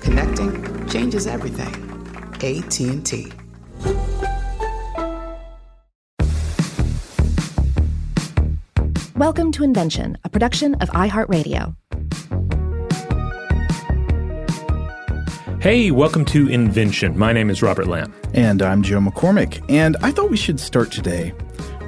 Connecting changes everything. AT&T. Welcome to Invention, a production of iHeartRadio. Hey, welcome to Invention. My name is Robert Lamb. And I'm Joe McCormick. And I thought we should start today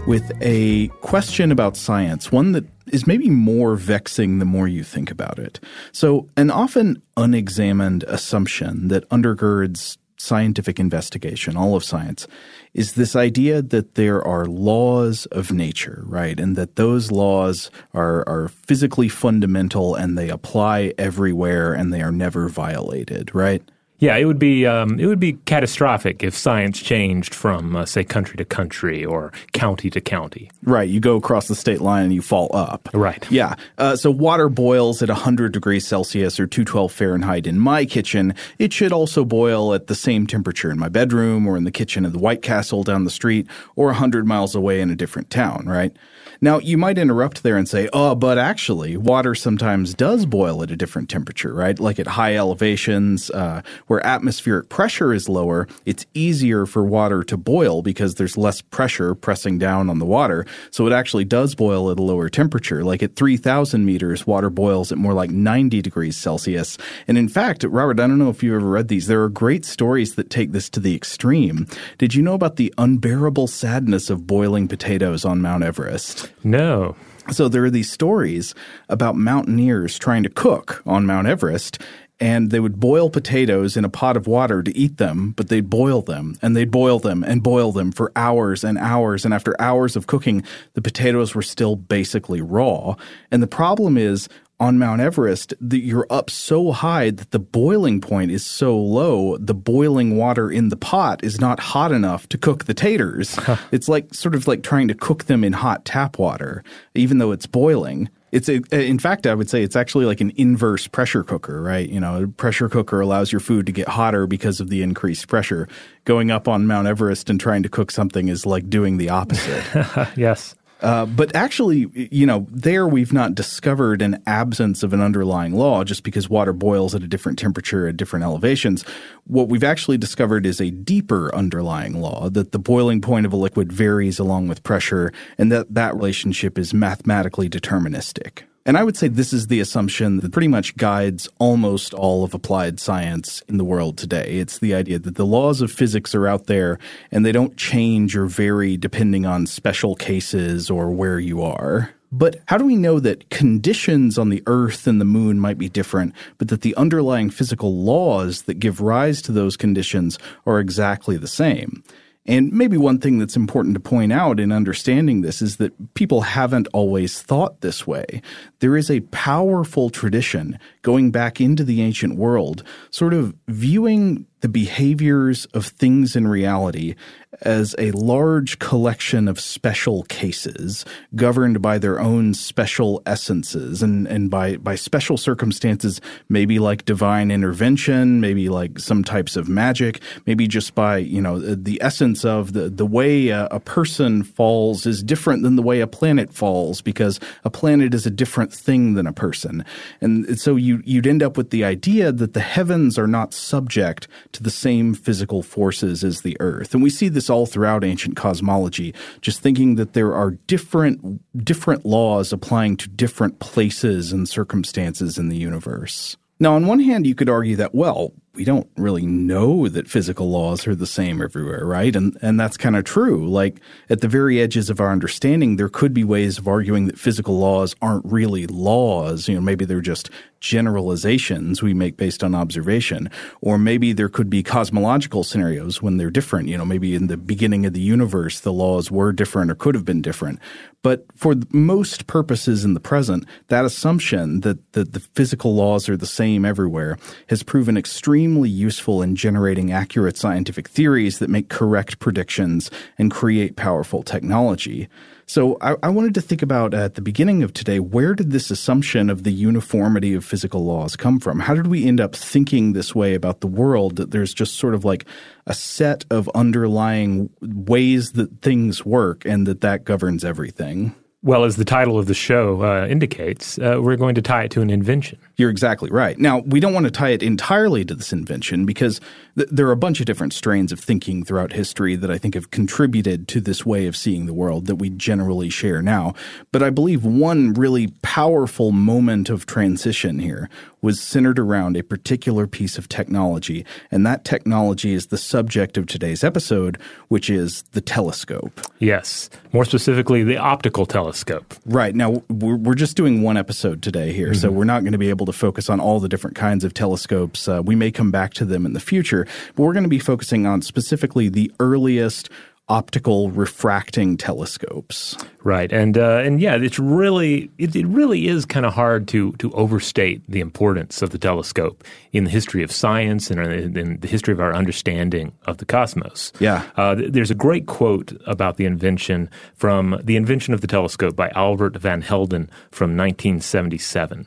with a question about science, one that is maybe more vexing the more you think about it. So, an often unexamined assumption that undergirds scientific investigation, all of science, is this idea that there are laws of nature, right? And that those laws are, are physically fundamental and they apply everywhere and they are never violated, right? Yeah, it would be um, it would be catastrophic if science changed from uh, say country to country or county to county. Right, you go across the state line and you fall up. Right. Yeah. Uh, so water boils at 100 degrees Celsius or 212 Fahrenheit in my kitchen. It should also boil at the same temperature in my bedroom or in the kitchen of the White Castle down the street or 100 miles away in a different town. Right. Now, you might interrupt there and say, oh, but actually, water sometimes does boil at a different temperature, right? Like at high elevations uh, where atmospheric pressure is lower, it's easier for water to boil because there's less pressure pressing down on the water. So it actually does boil at a lower temperature. Like at 3,000 meters, water boils at more like 90 degrees Celsius. And in fact, Robert, I don't know if you've ever read these. There are great stories that take this to the extreme. Did you know about the unbearable sadness of boiling potatoes on Mount Everest? No. So there are these stories about mountaineers trying to cook on Mount Everest and they would boil potatoes in a pot of water to eat them, but they'd boil them and they'd boil them and boil them for hours and hours. And after hours of cooking, the potatoes were still basically raw. And the problem is on Mount Everest, the, you're up so high that the boiling point is so low, the boiling water in the pot is not hot enough to cook the taters. It's like sort of like trying to cook them in hot tap water, even though it's boiling. It's a, in fact, I would say it's actually like an inverse pressure cooker, right? You know, a pressure cooker allows your food to get hotter because of the increased pressure. Going up on Mount Everest and trying to cook something is like doing the opposite. yes. Uh, but actually, you know, there we've not discovered an absence of an underlying law just because water boils at a different temperature at different elevations. What we've actually discovered is a deeper underlying law that the boiling point of a liquid varies along with pressure and that that relationship is mathematically deterministic. And I would say this is the assumption that pretty much guides almost all of applied science in the world today. It's the idea that the laws of physics are out there and they don't change or vary depending on special cases or where you are. But how do we know that conditions on the Earth and the Moon might be different, but that the underlying physical laws that give rise to those conditions are exactly the same? And maybe one thing that's important to point out in understanding this is that people haven't always thought this way. There is a powerful tradition going back into the ancient world, sort of viewing the behaviors of things in reality as a large collection of special cases governed by their own special essences and, and by, by special circumstances, maybe like divine intervention, maybe like some types of magic, maybe just by, you know, the essence of the, the way a, a person falls is different than the way a planet falls because a planet is a different thing than a person. And so you, you'd end up with the idea that the heavens are not subject to the same physical forces as the earth. And we see this all throughout ancient cosmology, just thinking that there are different different laws applying to different places and circumstances in the universe. Now, on one hand, you could argue that, well, we don't really know that physical laws are the same everywhere, right? And and that's kind of true. Like at the very edges of our understanding, there could be ways of arguing that physical laws aren't really laws. You know, maybe they're just generalizations we make based on observation. Or maybe there could be cosmological scenarios when they're different. You know, maybe in the beginning of the universe, the laws were different or could have been different. But for most purposes in the present, that assumption that, that the physical laws are the same everywhere has proven extremely useful in generating accurate scientific theories that make correct predictions and create powerful technology. So I, I, wanted to think about at the beginning of today, where did this assumption of the uniformity of physical laws come from? How did we end up thinking this way about the world that there's just sort of like a set of underlying ways that things work and that that governs everything? Well, as the title of the show uh, indicates, uh, we're going to tie it to an invention. You're exactly right. Now, we don't want to tie it entirely to this invention because th- there are a bunch of different strains of thinking throughout history that I think have contributed to this way of seeing the world that we generally share now. But I believe one really powerful moment of transition here was centered around a particular piece of technology, and that technology is the subject of today's episode, which is the telescope. Yes, more specifically, the optical telescope. Right. Now, we're, we're just doing one episode today here, mm-hmm. so we're not going to be able to focus on all the different kinds of telescopes. Uh, we may come back to them in the future, but we're going to be focusing on specifically the earliest optical refracting telescopes. Right, and uh, and yeah, it's really it, it really is kind of hard to to overstate the importance of the telescope in the history of science and in, in the history of our understanding of the cosmos. Yeah, uh, there's a great quote about the invention from the invention of the telescope by Albert Van Helden from 1977.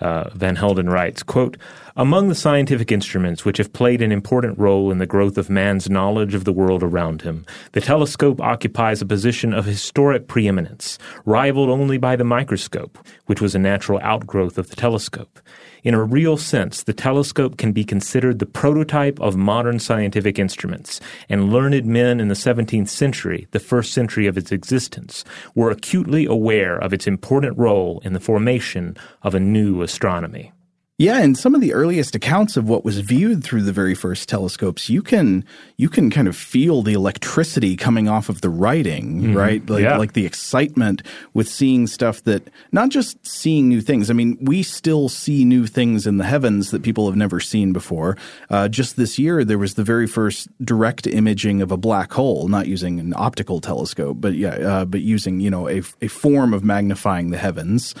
Uh, Van Helden writes, quote, Among the scientific instruments which have played an important role in the growth of man's knowledge of the world around him, the telescope occupies a position of historic preeminence, rivaled only by the microscope, which was a natural outgrowth of the telescope. In a real sense, the telescope can be considered the prototype of modern scientific instruments, and learned men in the 17th century, the first century of its existence, were acutely aware of its important role in the formation of a new astronomy. Yeah, and some of the earliest accounts of what was viewed through the very first telescopes, you can you can kind of feel the electricity coming off of the writing, mm-hmm. right? Like yeah. like the excitement with seeing stuff that not just seeing new things. I mean, we still see new things in the heavens that people have never seen before. Uh, just this year, there was the very first direct imaging of a black hole, not using an optical telescope, but yeah, uh, but using you know a a form of magnifying the heavens.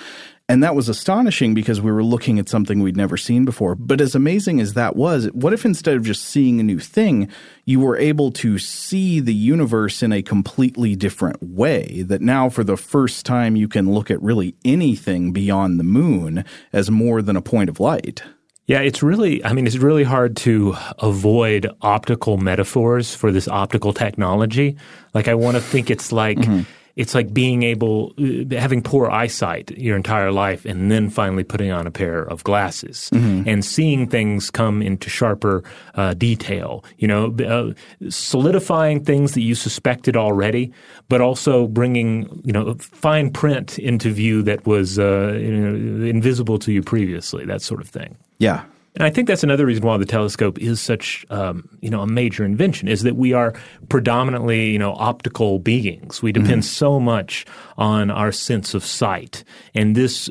And that was astonishing because we were looking at something we'd never seen before. But as amazing as that was, what if instead of just seeing a new thing, you were able to see the universe in a completely different way? That now, for the first time, you can look at really anything beyond the moon as more than a point of light. Yeah, it's really, I mean, it's really hard to avoid optical metaphors for this optical technology. Like, I want to think it's like, mm-hmm it's like being able, uh, having poor eyesight your entire life and then finally putting on a pair of glasses Mm-hmm. and seeing things come into sharper uh, detail, you know, uh, solidifying things that you suspected already, but also bringing, you know, fine print into view that was uh, you know, invisible to you previously, that sort of thing. Yeah. And I think that's another reason why the telescope is such, um, you know, a major invention is that we are predominantly, you know, optical beings. We depend so much on our sense of sight, and this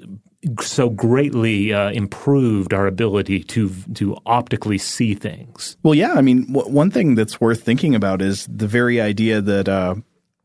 so greatly uh, improved our ability to to optically see things. Well, yeah. I mean, w- one thing that's worth thinking about is the very idea that uh,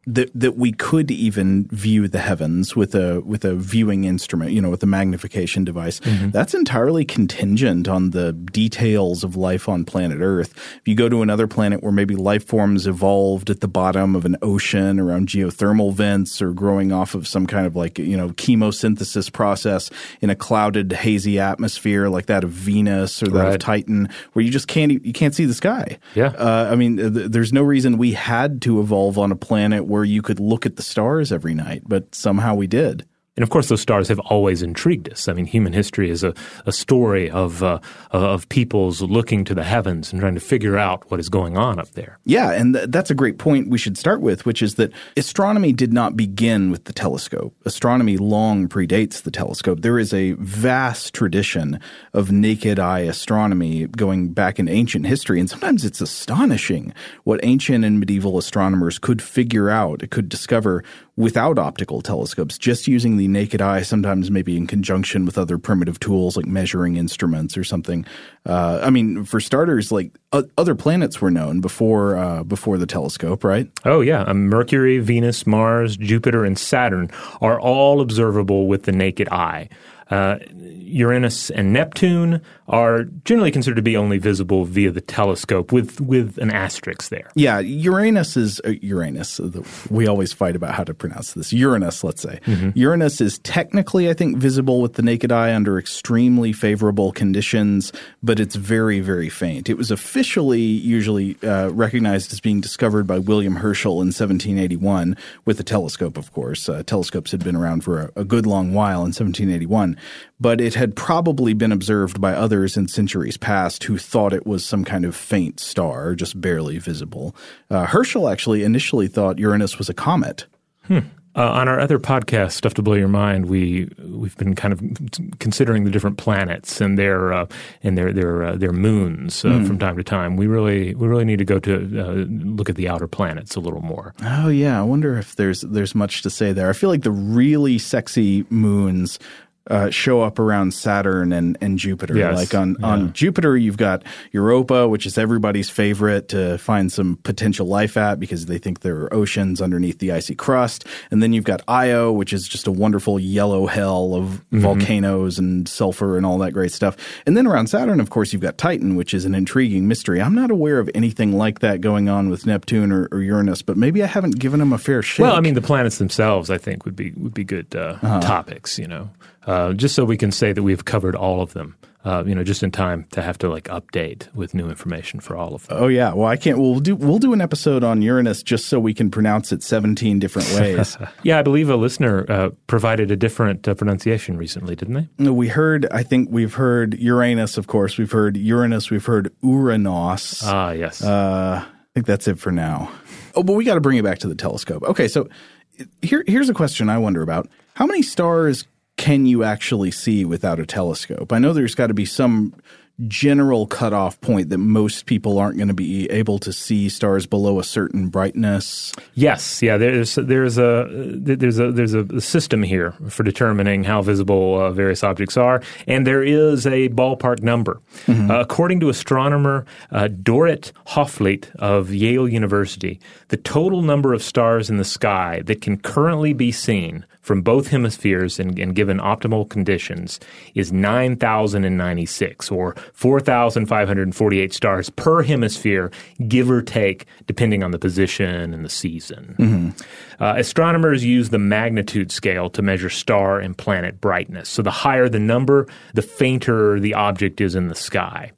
that that we could even view the heavens with a with a viewing instrument, you know, with a magnification device. That's entirely contingent on the details of life on planet Earth. If you go to another planet where maybe life forms evolved at the bottom of an ocean around geothermal vents or growing off of some kind of like you know chemosynthesis process in a clouded, hazy atmosphere like that of Venus or that of Titan, where you just can't you can't see the sky. Yeah. Uh, I mean, th- there's no reason we had to evolve on a planet where you could look at the stars every night, but somehow we did. And of course, those stars have always intrigued us. I mean, human history is a, a story of uh, of peoples looking to the heavens and trying to figure out what is going on up there. Yeah, and th- that's a great point we should start with, which is that astronomy did not begin with the telescope. Astronomy long predates the telescope. There is a vast tradition of naked eye astronomy going back in ancient history, and sometimes it's astonishing what ancient and medieval astronomers could figure out, could discover without optical telescopes, just using the naked eye, sometimes maybe in conjunction with other primitive tools like measuring instruments or something. Uh, I mean, for starters, like o- other planets were known before uh, before the telescope, right? Oh, yeah. Um, Mercury, Venus, Mars, Jupiter, and Saturn are all observable with the naked eye. Uh, Uranus and Neptune are generally considered to be only visible via the telescope with, with an asterisk there. Yeah, Uranus is uh, Uranus. uh, the- We always fight about how to pronounce this. Uranus, let's say. Uranus is technically, I think, visible with the naked eye under extremely favorable conditions, but it's very, very faint. It was officially usually uh, recognized as being discovered by William Herschel in 1781 with a telescope, of course. Uh, telescopes had been around for a, a good long while in 1781, but it had probably been observed by others in centuries past who thought it was some kind of faint star, just barely visible. Uh, Herschel actually initially thought Uranus was a comet. Uh, on our other podcast, Stuff to Blow Your Mind, we we've been kind of considering the different planets and their uh, and their their uh, their moons uh, from time to time. We really we really need to go to uh, look at the outer planets a little more. Oh yeah, I wonder if there's there's much to say there. I feel like the really sexy moons uh, show up around Saturn and, and Jupiter. Yes, Like on, yeah. on Jupiter, you've got Europa, which is everybody's favorite to find some potential life at because they think there are oceans underneath the icy crust. And then you've got Io, which is just a wonderful yellow hell of Mm-hmm. volcanoes and sulfur and all that great stuff. And then around Saturn, of course, you've got Titan, which is an intriguing mystery. I'm not aware of anything like that going on with Neptune or, or Uranus, but maybe I haven't given them a fair shake. Well, I mean, the planets themselves, I think, would be would be good uh, topics. You know, uh, just so we can say that we've covered all of them. Uh, you know, just in time to have to like update with new information for all of them. Oh yeah, well I can't. We'll do we'll do an episode on Uranus just so we can pronounce it seventeen different ways. Yeah, I believe a listener uh, provided a different uh, pronunciation recently, didn't they? we heard. I think we've heard Uranus, of course. We've heard Uranus. We've heard Uranos. Ah, yes. Uh, I think that's it for now. Oh, but we got to bring it back to the telescope. Okay, so here here's a question I wonder about: How many stars can you actually see without a telescope? I know there's got to be some general cutoff point that most people aren't going to be able to see stars below a certain brightness. Yes, yeah. There's there's a there's a there's a system here for determining how visible uh, various objects are, and there is a ballpark number. Uh, according to astronomer uh, Dorrit Hoffleit of Yale University, the total number of stars in the sky that can currently be seen from both hemispheres and, and given optimal conditions is 9,096 or 4,548 stars per hemisphere, give or take, depending on the position and the season. Uh, astronomers use the magnitude scale to measure star and planet brightness. So the higher the number, the fainter the object is in the sky.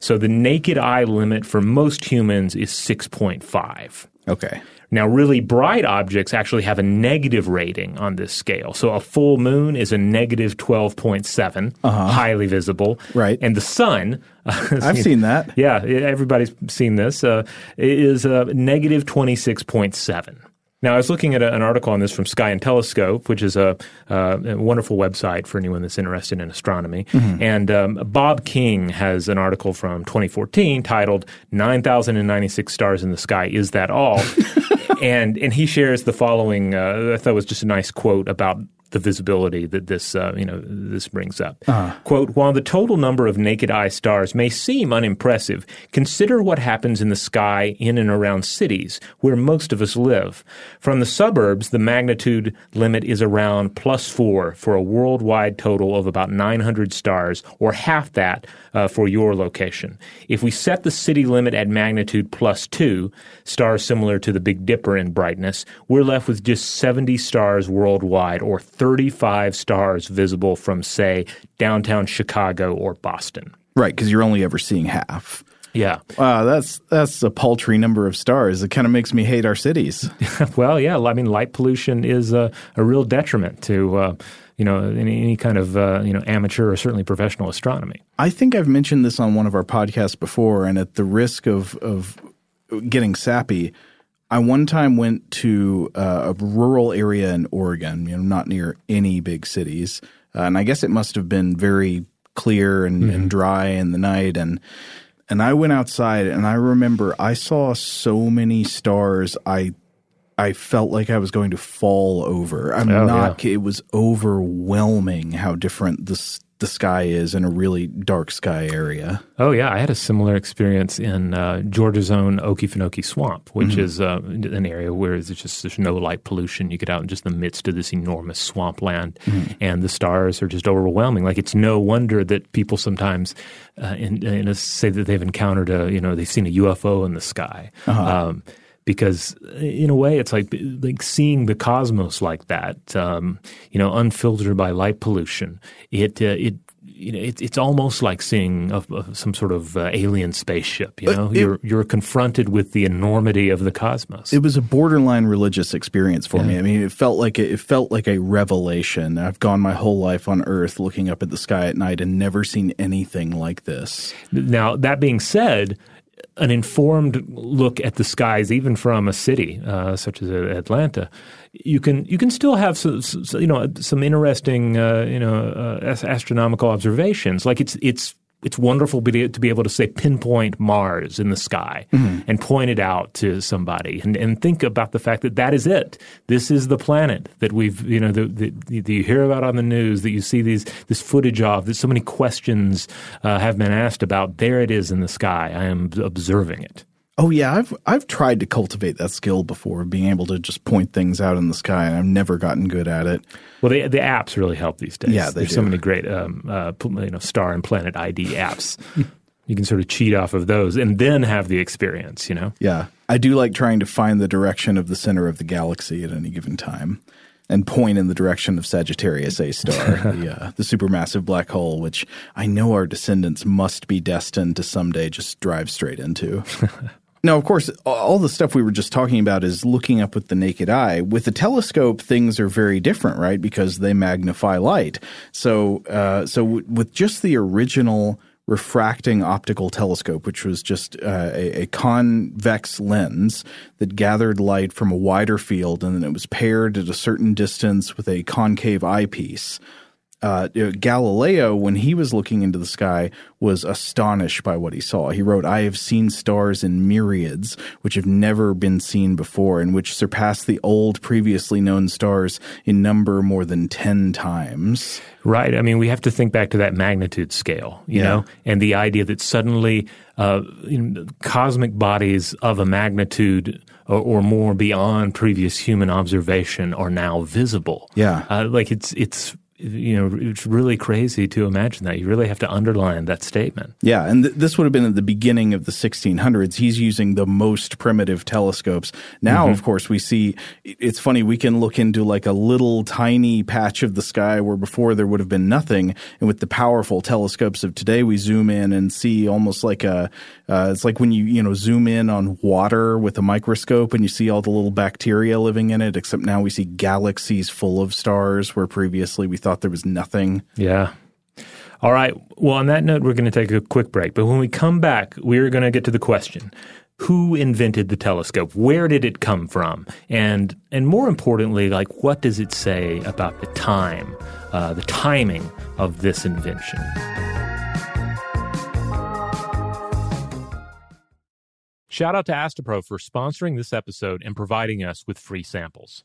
So the naked eye limit for most humans is 6.5. Okay. Now, really bright objects actually have a negative rating on this scale. So a full moon is a negative 12.7, highly visible. Uh-huh. Right. And the sun, I've seen that. yeah, everybody's seen this, uh, is a negative 26.7. Now, I was looking at a, an article on this from Sky and Telescope, which is a, uh, a wonderful website for anyone that's interested in astronomy. And um, Bob King has an article from 2014 titled 9,096 Stars in the Sky. Is That All? and, and he shares the following, uh, I thought was just a nice quote about the visibility that this uh, you know this brings up. Quote: While the total number of naked eye stars may seem unimpressive, consider what happens in the sky in and around cities where most of us live. From the suburbs, the magnitude limit is around plus four for a worldwide total of about 900 stars, or half that uh, for your location. If we set the city limit at magnitude plus two, stars similar to the Big Dipper in brightness, we're left with just 70 stars worldwide, or 35 stars visible from, say, downtown Chicago or Boston. Right, because you're only ever seeing half. Yeah. Wow, that's that's a paltry number of stars. It kind of makes me hate our cities. well, yeah. I mean, light pollution is a, a real detriment to uh, you know any, any kind of uh, you know amateur or certainly professional astronomy. I think I've mentioned this on one of our podcasts before, and at the risk of of getting sappy, I one time went to uh, a rural area in Oregon, you know, not near any big cities, uh, and I guess it must have been very clear and, and dry in the night, and and I went outside, and I remember I saw so many stars, I. I felt like I was going to fall over. I'm Oh, not. It was overwhelming how different this the sky is in a really dark sky area. Oh yeah, I had a similar experience in uh, Georgia's own Okefenokee Swamp, which is uh, an area where there's just there's no light pollution. You get out in just the midst of this enormous swampland, and the stars are just overwhelming. Like it's no wonder that people sometimes uh, in, in a, say that they've encountered a you know they've seen a UFO in the sky. Um, because in a way it's like like seeing the cosmos like that um, you know unfiltered by light pollution it uh, it you know, it, it's almost like seeing a, a, some sort of uh, alien spaceship. You know, it- you're you're confronted with the enormity of the cosmos. It was a borderline religious experience for me. I mean, it felt like a, it felt like a revelation. I've gone my whole life on Earth looking up at the sky at night and never seen anything like this. Now, that being said, an informed look at the skies, even from a city uh, such as Atlanta, you can you can still have some, some you know some interesting uh, you know uh, astronomical observations. Like it's it's it's wonderful to be able to say pinpoint Mars in the sky and point it out to somebody and, and think about the fact that that is it. This is the planet that we've you know that you hear about on the news that you see these this footage of that so many questions uh, have been asked about. There it is in the sky. I am observing it. Oh yeah, I've I've tried to cultivate that skill before, being able to just point things out in the sky, and I've never gotten good at it. Well, the the apps really help these days. Yeah, there's so many great um, uh, you know star and planet ID apps. you can sort of cheat off of those and then have the experience. You know. Yeah, I do like trying to find the direction of the center of the galaxy at any given time, and point in the direction of Sagittarius A star, the uh, the supermassive black hole, which I know our descendants must be destined to someday just drive straight into. Now, of course, all the stuff we were just talking about is looking up with the naked eye. With the telescope, things are very different, right? Because they magnify light. So, uh, so w- with just the original refracting optical telescope, which was just uh, a, a convex lens that gathered light from a wider field, and then it was paired at a certain distance with a concave eyepiece uh, Galileo, when he was looking into the sky, was astonished by what he saw. He wrote, I have seen stars in myriads, which have never been seen before, and which surpass the old, previously known stars in number more than 10 times. Right. I mean, we have to think back to that magnitude scale, you Yeah. know, and the idea that suddenly uh, you know, cosmic bodies of a magnitude or, or more beyond previous human observation are now visible. Yeah. Uh, like it's it's you know, it's really crazy to imagine that. You really have to underline that statement. Yeah, and th- this would have been at the beginning of the 1600s. He's using the most primitive telescopes. Now, mm-hmm. of course, we see it's funny. We can look into like a little tiny patch of the sky where before there would have been nothing, and with the powerful telescopes of today, we zoom in and see almost like a. Uh, it's like when you you know zoom in on water with a microscope and you see all the little bacteria living in it. Except now we see galaxies full of stars where previously we thought there was nothing. Yeah. All right. Well, on that note, we're going to take a quick break. But when we come back, we're going to get to the question who invented the telescope? Where did it come from? And and more importantly, like what does it say about the time, uh, the timing of this invention? Shout out to Astepro for sponsoring this episode and providing us with free samples.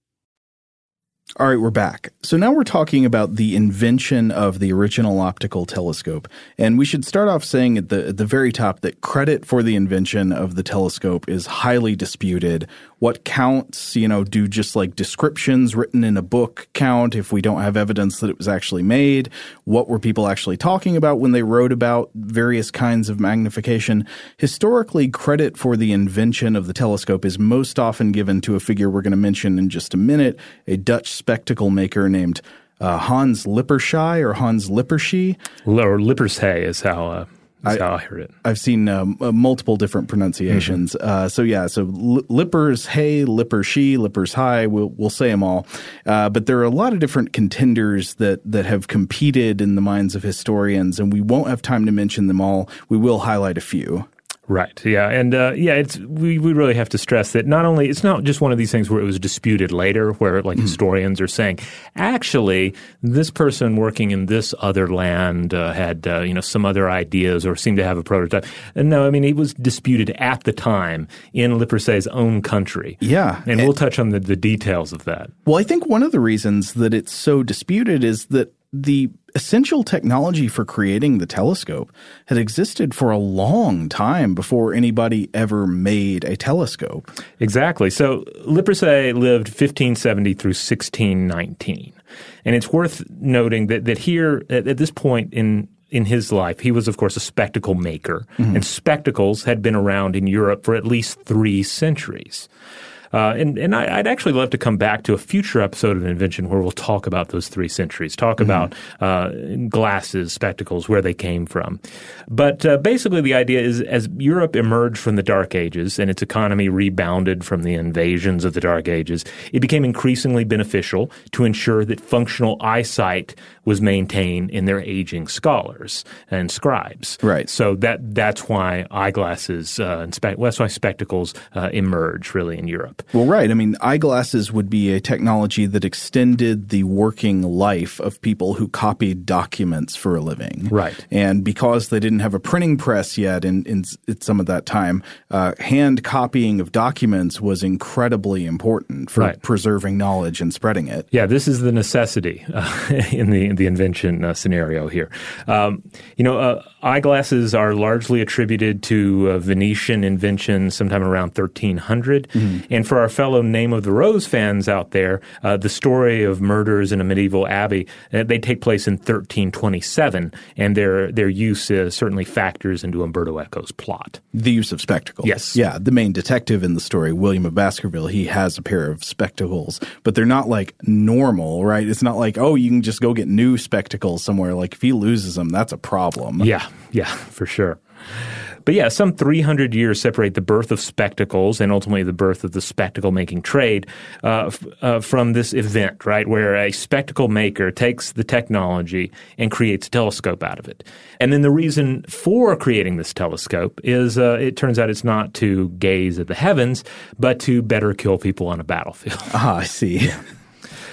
All right, we're back. So now we're talking about the invention of the original optical telescope. And we should start off saying at the, at the very top that credit for the invention of the telescope is highly disputed. What counts, you know, do just like descriptions written in a book count if we don't have evidence that it was actually made? What were people actually talking about when they wrote about various kinds of magnification? Historically, credit for the invention of the telescope is most often given to a figure we're going to mention in just a minute, a Dutch spectacle maker named uh, Hans Lippershey or Hans Lippershey. Or Lippershey is how. Uh, I, how I heard it. I've seen um, uh, multiple different pronunciations. Mm-hmm. Uh, so yeah, so li- lippers hey, lippers she, lippers high. We'll we'll say them all. Uh, but there are a lot of different contenders that that have competed in the minds of historians, and we won't have time to mention them all. We will highlight a few. Right. Yeah. And uh, yeah, it's we, we really have to stress that not only it's not just one of these things where it was disputed later, where like mm. historians are saying, actually, this person working in this other land uh, had uh, you know some other ideas or seemed to have a prototype. And no, I mean it was disputed at the time in Lippershey's own country. Yeah. And, and we'll touch on the, the details of that. Well, I think one of the reasons that it's so disputed is that the essential technology for creating the telescope had existed for a long time before anybody ever made a telescope. Exactly. So Lippershey lived 1570 through 1619. And it's worth noting that, that here, at, at this point in in his life, he was, of course, a spectacle maker, mm-hmm. and spectacles had been around in Europe for at least three centuries. Uh, and and I, would actually love to come back to a future episode of Invention where we'll talk about those three centuries, talk mm-hmm. about uh, glasses, spectacles, where they came from. But uh, basically, the idea is as Europe emerged from the Dark Ages and its economy rebounded from the invasions of the Dark Ages, it became increasingly beneficial to ensure that functional eyesight was maintained in their aging scholars and scribes. Right. So that that's why eyeglasses uh, and spe- that's why spectacles uh, emerge really in Europe. Well, right. I mean, eyeglasses would be a technology that extended the working life of people who copied documents for a living. Right. And because they didn't have a printing press yet in, in, in some of that time, uh, hand copying of documents was incredibly important for right. preserving knowledge and spreading it. Yeah, this is the necessity uh, in the the invention uh, scenario here. Um, you know, uh, eyeglasses are largely attributed to a Venetian invention sometime around 1300. Mm-hmm. And for our fellow Name of the Rose fans out there, uh, the story of murders in a medieval abbey uh, they take place in 1327, and their their use certainly factors into Umberto Eco's plot. The use of spectacles. Yes. Yeah, the main detective in the story, William of Baskerville, he has a pair of spectacles, but they're not like normal, right? It's not like oh, you can just go get new new spectacles somewhere. Like if he loses them, that's a problem. Yeah, yeah, for sure. But yeah, some 300 years separate the birth of spectacles and ultimately the birth of the spectacle making trade uh, f- uh, from this event, right? Where a spectacle maker takes the technology and creates a telescope out of it. And then the reason for creating this telescope is uh, it turns out it's not to gaze at the heavens, but to better kill people on a battlefield. Ah, I see.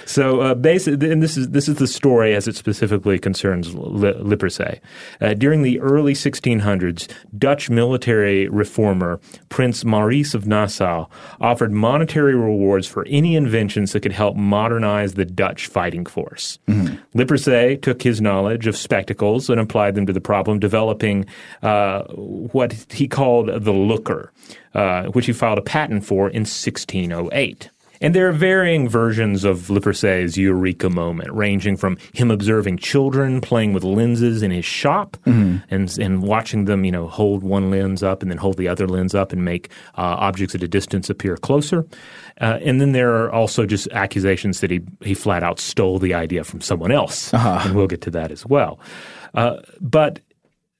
So uh, basically, and this is this is the story as it specifically concerns Lippershey. Uh, during the early 1600s, Dutch military reformer Prince Maurice of Nassau offered monetary rewards for any inventions that could help modernize the Dutch fighting force. Mm-hmm. Lippershey took his knowledge of spectacles and applied them to the problem, developing uh, what he called the looker, uh, which he filed a patent for in 1608. And there are varying versions of Lippershey's eureka moment, ranging from him observing children playing with lenses in his shop mm-hmm. and, and watching them, you know, hold one lens up and then hold the other lens up and make uh, objects at a distance appear closer. Uh, and then there are also just accusations that he, he flat out stole the idea from someone else. Uh-huh. And we'll get to that as well. Uh, but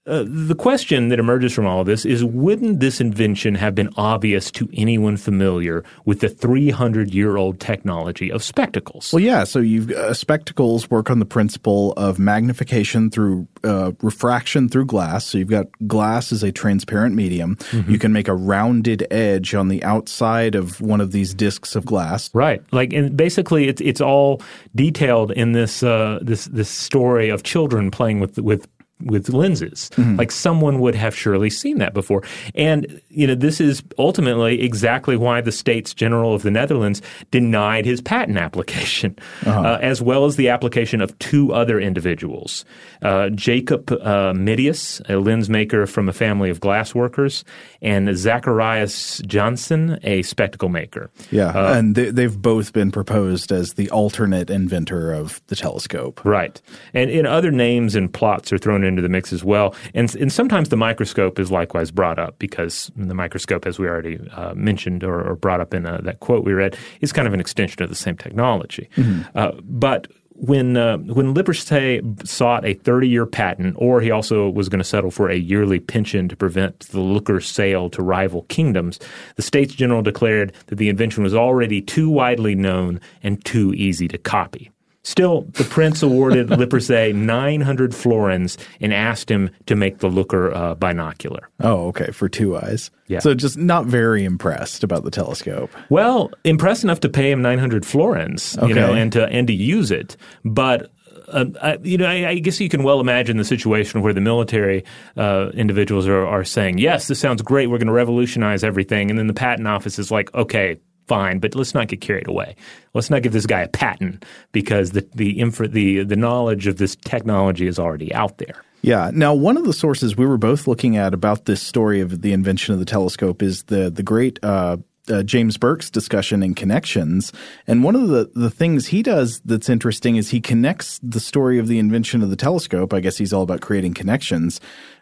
uh, the question that emerges from all of this is wouldn't this invention have been obvious to anyone familiar with the 300 year old technology of spectacles? Well, yeah. So you've uh, spectacles work on the principle of magnification through uh, refraction through glass. So you've got glass as a transparent medium. Mm-hmm. You can make a rounded edge on the outside of one of these discs of glass. Right. Like, and basically, it's it's all detailed in this uh, this this story of children playing with with with lenses. Mm-hmm. Like someone would have surely seen that before. And, you know, this is ultimately exactly why the States General of the Netherlands denied his patent application, uh-huh. uh, as well as the application of two other individuals. Uh, Jacob uh, Metius, a lens maker from a family of glass workers, and Zacharias Janssen, a spectacle maker. Yeah, uh, and they, they've both been proposed as the alternate inventor of the telescope. Right. And, and other names and plots are thrown into the mix as well. And, and sometimes the microscope is likewise brought up because the microscope, as we already uh, mentioned or, or, brought up in uh, that quote we read, is kind of an extension of the same technology. Mm-hmm. Uh, but when uh, when Lippershey sought a 30 year patent, or he also was going to settle for a yearly pension to prevent the Looker sale to rival kingdoms, the States General declared that the invention was already too widely known and too easy to copy. Still, the prince awarded Lippershey 900 florins and asked him to make the looker uh, binocular. Oh, okay, for two eyes. Yeah. So just not very impressed about the telescope. Well, impressed enough to pay him 900 florins, okay. you know, and to and to use it, but uh, I, you know, I, I, guess you can well imagine the situation where the military uh, individuals are, are saying, "Yes, this sounds great. We're going to revolutionize everything," and then the patent office is like, "Okay, fine, but let's not get carried away. Let's not give this guy a patent because the the infra, the the knowledge of this technology is already out there. Yeah. Now, one of the sources we were both looking at about this story of the invention of the telescope is the the great uh, uh, James Burke's discussion in Connections. And one of the, the things he does that's interesting is he connects the story of the invention of the telescope. I guess he's all about creating connections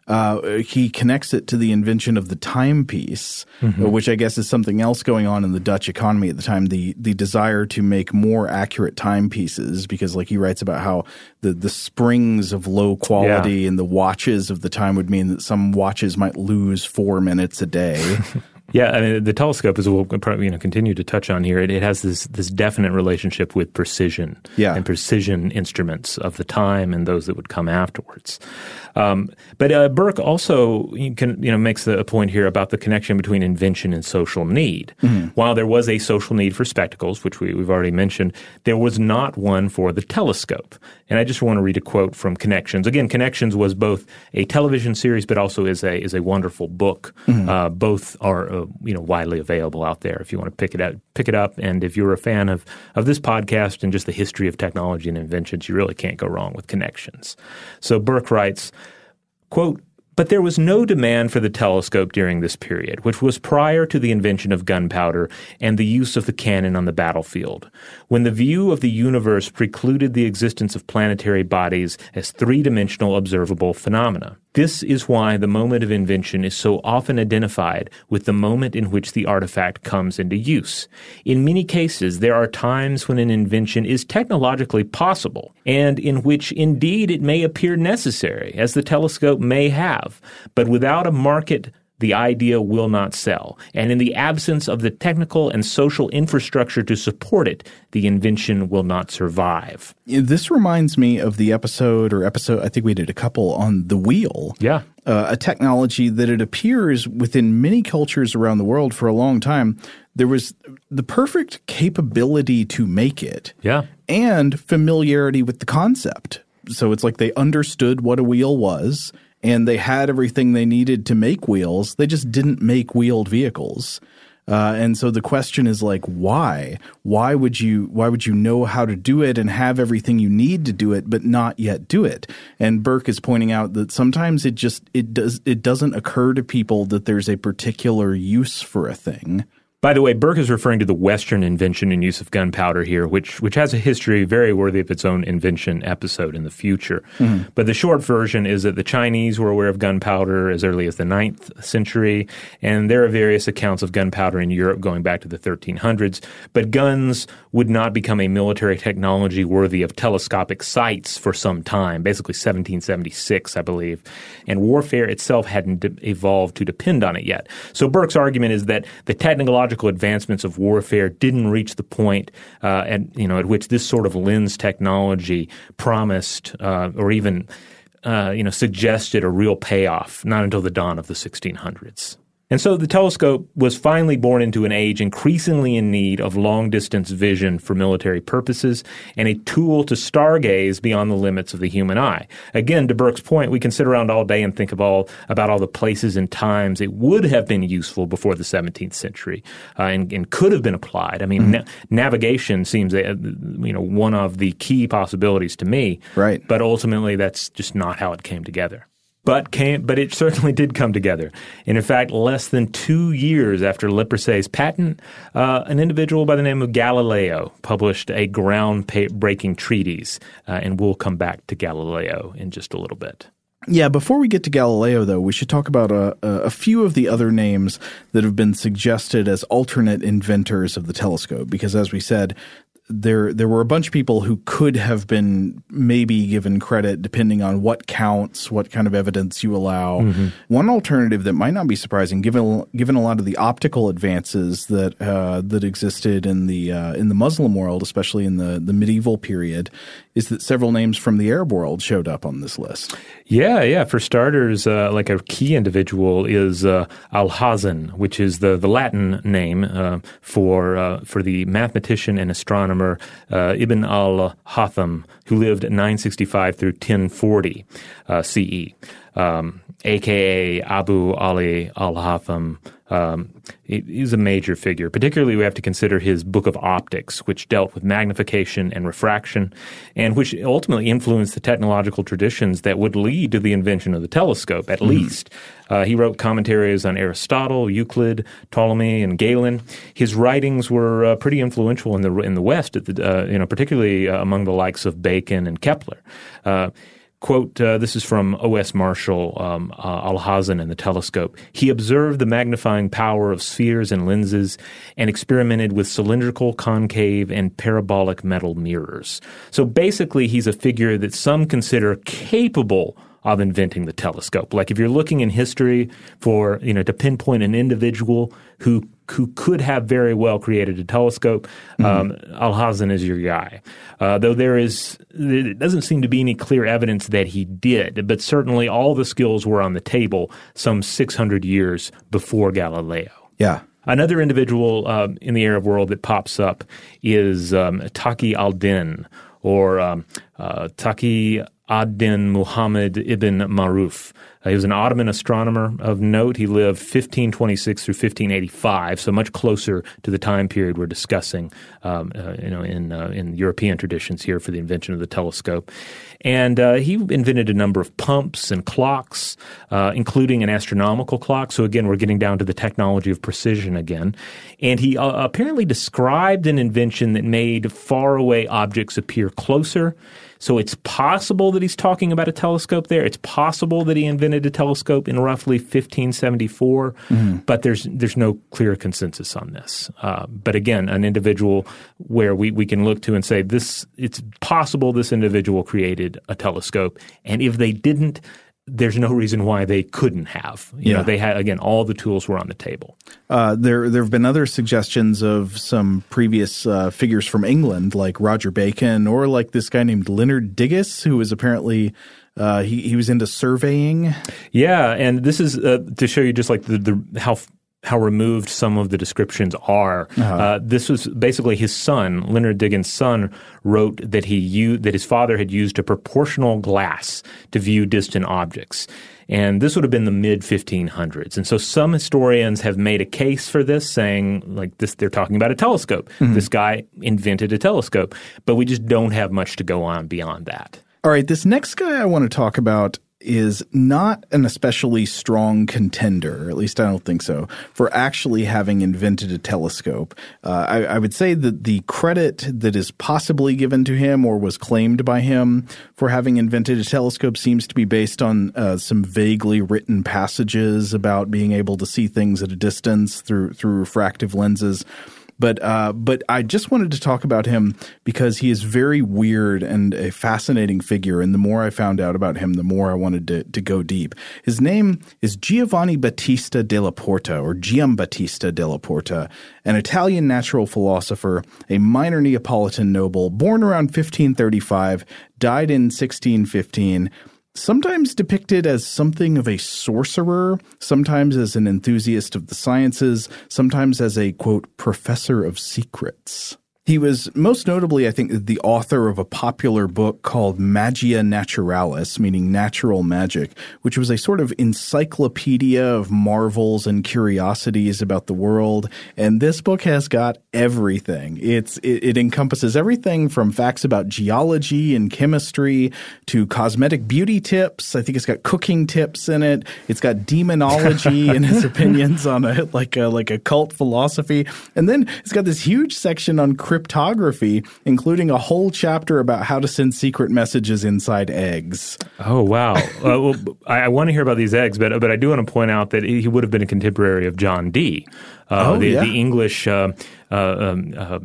uh, he connects it to the invention of the timepiece, mm-hmm. which I guess is something else going on in the Dutch economy at the time. The the desire to make more accurate timepieces, because like he writes about how the the springs of low quality yeah. and the watches of the time would mean that some watches might lose four minutes a day. Yeah, I mean, the telescope, as we'll probably you know, continue to touch on here, it, it has this this definite relationship with precision yeah. and precision instruments of the time and those that would come afterwards. Um, but uh, Burke also can, you know makes the, a point here about the connection between invention and social need. Mm-hmm. While there was a social need for spectacles, which we, we've already mentioned, there was not one for the telescope. And I just want to read a quote from Connections. Again, Connections was both a television series, but also is a is a wonderful book. Mm-hmm. Uh, both are uh, you know widely available out there if you want to pick it up. Pick it up, and if you're a fan of of this podcast and just the history of technology and inventions, you really can't go wrong with Connections. So Burke writes, quote. But there was no demand for the telescope during this period, which was prior to the invention of gunpowder and the use of the cannon on the battlefield, when the view of the universe precluded the existence of planetary bodies as three dimensional observable phenomena. This is why the moment of invention is so often identified with the moment in which the artifact comes into use. In many cases, there are times when an invention is technologically possible, and in which indeed it may appear necessary, as the telescope may have, but without a market the idea will not sell. And in the absence of the technical and social infrastructure to support it, the invention will not survive. This reminds me of the episode or episode, I think we did a couple on the wheel. Yeah. Uh, a technology that it appears within many cultures around the world for a long time. There was the perfect capability to make it. Yeah. And familiarity with the concept. So it's like they understood what a wheel was and they had everything they needed to make wheels. They just didn't make wheeled vehicles. Uh, and so the question is like, why? Why would you? Why would you know how to do it and have everything you need to do it, but not yet do it? And Burke is pointing out that sometimes it just it does it doesn't occur to people that there's a particular use for a thing. By the way, Burke is referring to the Western invention and use of gunpowder here, which which has a history very worthy of its own invention episode in the future. Mm-hmm. But the short version is that the Chinese were aware of gunpowder as early as the 9th century, and there are various accounts of gunpowder in Europe going back to the 1300s. But guns would not become a military technology worthy of telescopic sights for some time, basically 1776, I believe. And warfare itself hadn't de- evolved to depend on it yet. So Burke's argument is that the technological technological advancements of warfare didn't reach the point uh, at you know at which this sort of lens technology promised uh, or even uh, you know suggested a real payoff. Not until the dawn of the 1600s. And so the telescope was finally born into an age increasingly in need of long distance vision for military purposes and a tool to stargaze beyond the limits of the human eye. Again, to Burke's point, we can sit around all day and think of all, about all the places and times it would have been useful before the 17th century uh, and, and, could have been applied. I mean, mm-hmm. na- navigation seems uh, you know one of the key possibilities to me. Right. But ultimately, that's just not how it came together but came, but it certainly did come together. And in fact, less than two years after Lippershey's patent, uh, an individual by the name of Galileo published a groundbreaking treatise, uh, and we'll come back to Galileo in just a little bit. Yeah, before we get to Galileo, though, we should talk about a, a, few of the other names that have been suggested as alternate inventors of the telescope. Because, as we said, there there were a bunch of people who could have been maybe given credit depending on what counts, what kind of evidence you allow. Mm-hmm. One alternative that might not be surprising, given given a lot of the optical advances that uh, that existed in the uh, in the Muslim world, especially in the the medieval period, is that several names from the Arab world showed up on this list. Yeah, yeah. For starters, uh, like a key individual is uh, Alhazen, which is the, the Latin name uh, for uh, for the mathematician and astronomer uh, Ibn al-Haytham, who lived 965 through 1040 uh, CE, um, aka Abu Ali al-Haytham um, he's a major figure. Particularly, we have to consider his Book of Optics, which dealt with magnification and refraction, and which ultimately influenced the technological traditions that would lead to the invention of the telescope. At mm least, uh, he wrote commentaries on Aristotle, Euclid, Ptolemy, and Galen. His writings were uh, pretty influential in the in the West, the, uh, you know, particularly uh, among the likes of Bacon and Kepler. Quote, uh, this is from O.S. Marshall, um, uh, Alhazen and the telescope. He observed the magnifying power of spheres and lenses and experimented with cylindrical, concave, and parabolic metal mirrors. So basically, he's a figure that some consider capable of inventing the telescope. Like if you're looking in history for, you know, to pinpoint an individual who who could have very well created a telescope, mm-hmm. um, Alhazen is your guy. Uh, though there is, it doesn't seem to be any clear evidence that he did, but certainly all the skills were on the table some 600 years before Galileo. Yeah. Another individual uh, in the Arab world that pops up is um, Taqi al-Din or um, uh, Taqi ad-Din Muhammad ibn Maruf. Uh, he was an Ottoman astronomer of note. He lived 1526 through 1585, so much closer to the time period we're discussing, um, uh, you know, in uh, in European traditions here for the invention of the telescope. And uh, he invented a number of pumps and clocks, uh, including an astronomical clock. So again, we're getting down to the technology of precision again. And he uh, apparently described an invention that made faraway objects appear closer so it's possible that he's talking about a telescope there. It's possible that he invented a telescope in roughly 1574, mm-hmm. but there's there's no clear consensus on this. Uh, but again, an individual where we, we can look to and say this it's possible this individual created a telescope, and if they didn't, there's no reason why they couldn't have. You yeah. know, they had again all the tools were on the table. Uh, there there have been other suggestions of some previous uh, figures from England, like Roger Bacon, or like this guy named Leonard Digges, who was apparently. Uh, he he was into surveying. Yeah, and this is uh, to show you just like the, the how how removed some of the descriptions are. Uh-huh. Uh, this was basically his son, Leonard Digges' son, wrote that he used, that his father had used a proportional glass to view distant objects. And this would have been the mid 1500s. And so some historians have made a case for this, saying, like, this, they're talking about a telescope. Mm-hmm. This guy invented a telescope. But we just don't have much to go on beyond that. All right, this next guy I want to talk about is not an especially strong contender, at least I don't think so, for actually having invented a telescope. Uh, I, I, would say that the credit that is possibly given to him or was claimed by him for having invented a telescope seems to be based on uh, some vaguely written passages about being able to see things at a distance through through refractive lenses. But uh, but I just wanted to talk about him because he is very weird and a fascinating figure. And the more I found out about him, the more I wanted to, to go deep. His name is Giovanni Battista della Porta, or Giambattista della Porta, an Italian natural philosopher, a minor Neapolitan noble, born around 1535, died in 1615 sometimes depicted as something of a sorcerer, sometimes as an enthusiast of the sciences, sometimes as a quote, professor of secrets. He was most notably, I think, the author of a popular book called Magia Naturalis, meaning natural magic, which was a sort of encyclopedia of marvels and curiosities about the world. And this book has got everything. It's it, it encompasses everything from facts about geology and chemistry to cosmetic beauty tips. I think it's got cooking tips in it. It's got demonology and his opinions on a like a like a cult philosophy, and then it's got this huge section on cryptography, including a whole chapter about how to send secret messages inside eggs. Oh wow! uh, well, I, I want to hear about these eggs, but but I do want to point out that he would have been a contemporary of John Dee, uh, oh, the, yeah. the English uh, um, uh,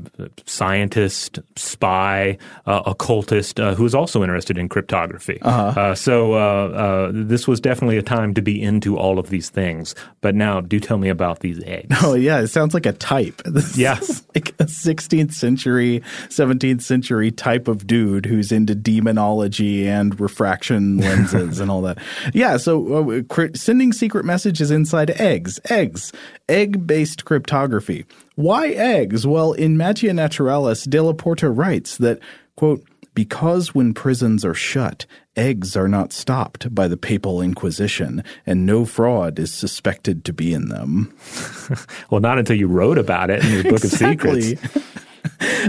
scientist, spy, uh, occultist, uh, who was also interested in cryptography. Uh-huh. so this was definitely a time to be into all of these things. But now, do tell me about these eggs. Oh yeah, it sounds like a type. This yes, like a 16th century, 17th century type of dude who's into demonology and refraction lenses and all that. Yeah, so sending secret messages inside eggs, eggs, egg based cryptography. Why eggs? Well, in Magia Naturalis, Della Porta writes that, quote, because when prisons are shut, eggs are not stopped by the papal inquisition, and no fraud is suspected to be in them. well, not until you wrote about it in your book exactly. of secrets.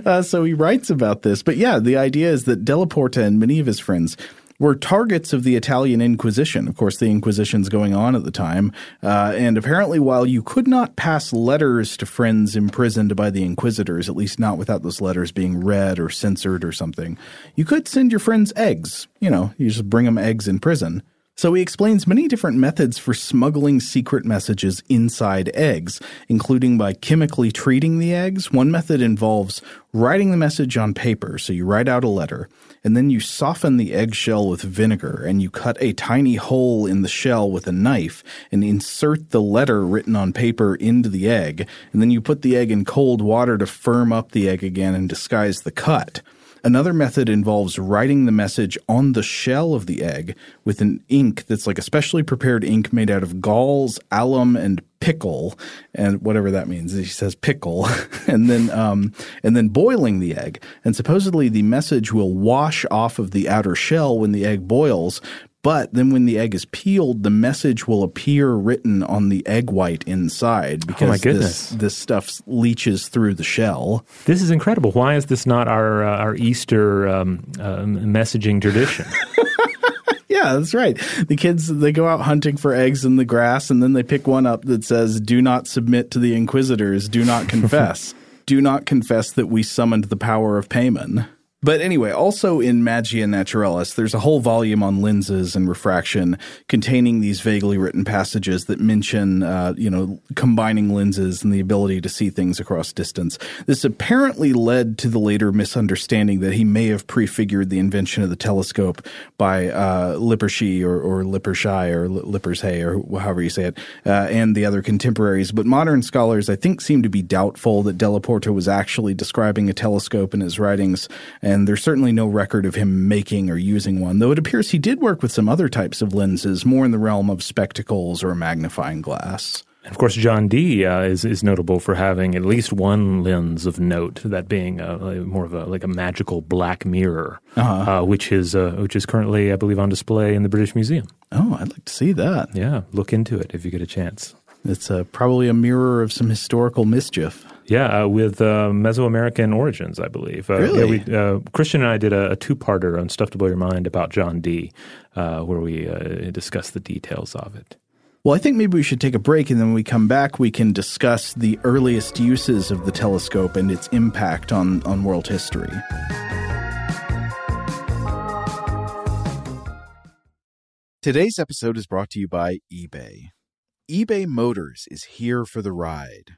Uh, so he writes about this. But yeah, the idea is that Della Porta and many of his friends were targets of the Italian Inquisition. Of course, the Inquisition's going on at the time. Uh, and apparently, while you could not pass letters to friends imprisoned by the Inquisitors, at least not without those letters being read or censored or something, you could send your friends eggs. You know, you just bring them eggs in prison. So he explains many different methods for smuggling secret messages inside eggs, including by chemically treating the eggs. One method involves writing the message on paper. So you write out a letter, and then you soften the eggshell with vinegar, and you cut a tiny hole in the shell with a knife and insert the letter written on paper into the egg. And then you put the egg in cold water to firm up the egg again and disguise the cut. Another method involves writing the message on the shell of the egg with an ink that's like a specially prepared ink made out of galls, alum, and pickle, and whatever that means. He says pickle, and then um, and then boiling the egg. And supposedly the message will wash off of the outer shell when the egg boils, but then when the egg is peeled, the message will appear written on the egg white inside because oh my goodness. This, this stuff leaches through the shell. This is incredible. Why is this not our uh, our Easter um, uh, messaging tradition? Yeah, that's right. The kids they go out hunting for eggs in the grass and then they pick one up that says do not submit to the inquisitors, do not confess. do not confess that we summoned the power of Paimon. But anyway, also in Magia Naturalis, there's a whole volume on lenses and refraction containing these vaguely written passages that mention, uh, you know, combining lenses and the ability to see things across distance. This apparently led to the later misunderstanding that he may have prefigured the invention of the telescope by uh, Lippershey or, or Lippershey or Lippershey or however you say it, uh, and the other contemporaries. But modern scholars, I think, seem to be doubtful that Della Porta was actually describing a telescope in his writings. And there's certainly no record of him making or using one, though it appears he did work with some other types of lenses, more in the realm of spectacles or a magnifying glass. And of course, John Dee uh, is is notable for having at least one lens of note, that being a, a more of a like a magical black mirror, uh-huh. uh, which is uh, which is currently, I believe, on display in the British Museum. Oh, I'd like to see that. Yeah, look into it if you get a chance. It's uh, probably a mirror of some historical mischief. Yeah, uh, with uh, Mesoamerican origins, I believe. Uh, really? Yeah, we, uh, Christian and I did a, a, two-parter on Stuff to Blow Your Mind about John Dee, uh, where we uh, discussed the details of it. Well, I think maybe we should take a break, and then when we come back, we can discuss the earliest uses of the telescope and its impact on, on world history. Today's episode is brought to you by eBay. eBay Motors is here for the ride.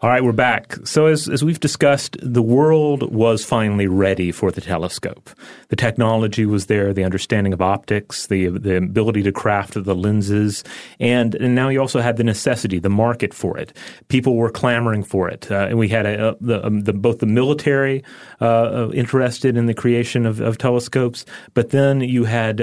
All right, we're back. So, as, as we've discussed, the world was finally ready for the telescope. The technology was there, the understanding of optics, the the ability to craft the lenses, and, and now you also had the necessity, the market for it. People were clamoring for it, uh, and we had a, a, the, um, the, both the military uh, uh interested in the creation of, of telescopes, but then you had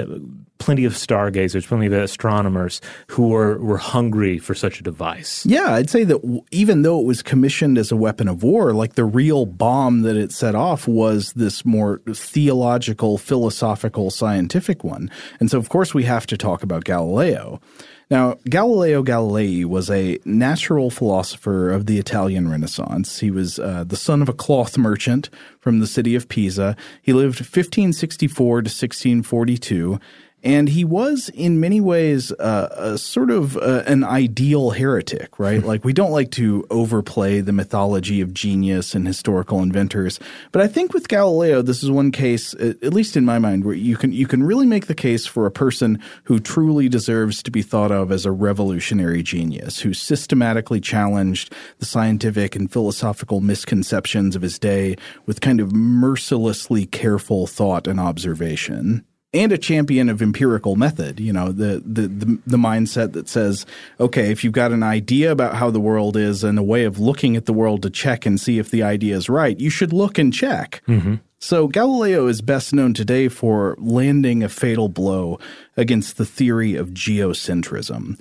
plenty of stargazers, plenty of astronomers who were, were hungry for such a device. Yeah, I'd say that w- even though it was commissioned as a weapon of war, like the real bomb that it set off was this more theological, philosophical, scientific one. And so, of course, we have to talk about Galileo. Now, Galileo Galilei was a natural philosopher of the Italian Renaissance. He was uh, the son of a cloth merchant from the city of Pisa. He lived 1564 to 1642 and he was, in many ways, uh, a sort of uh, an ideal heretic, right? like, we don't like to overplay the mythology of genius and historical inventors. But I think with Galileo, this is one case, at least in my mind, where you can, you can really make the case for a person who truly deserves to be thought of as a revolutionary genius, who systematically challenged the scientific and philosophical misconceptions of his day with kind of mercilessly careful thought and observation and a champion of empirical method. You know, the, the, the the mindset that says, okay, if you've got an idea about how the world is and a way of looking at the world to check and see if the idea is right, you should look and check. Mm-hmm. So Galileo is best known today for landing a fatal blow against the theory of geocentrism.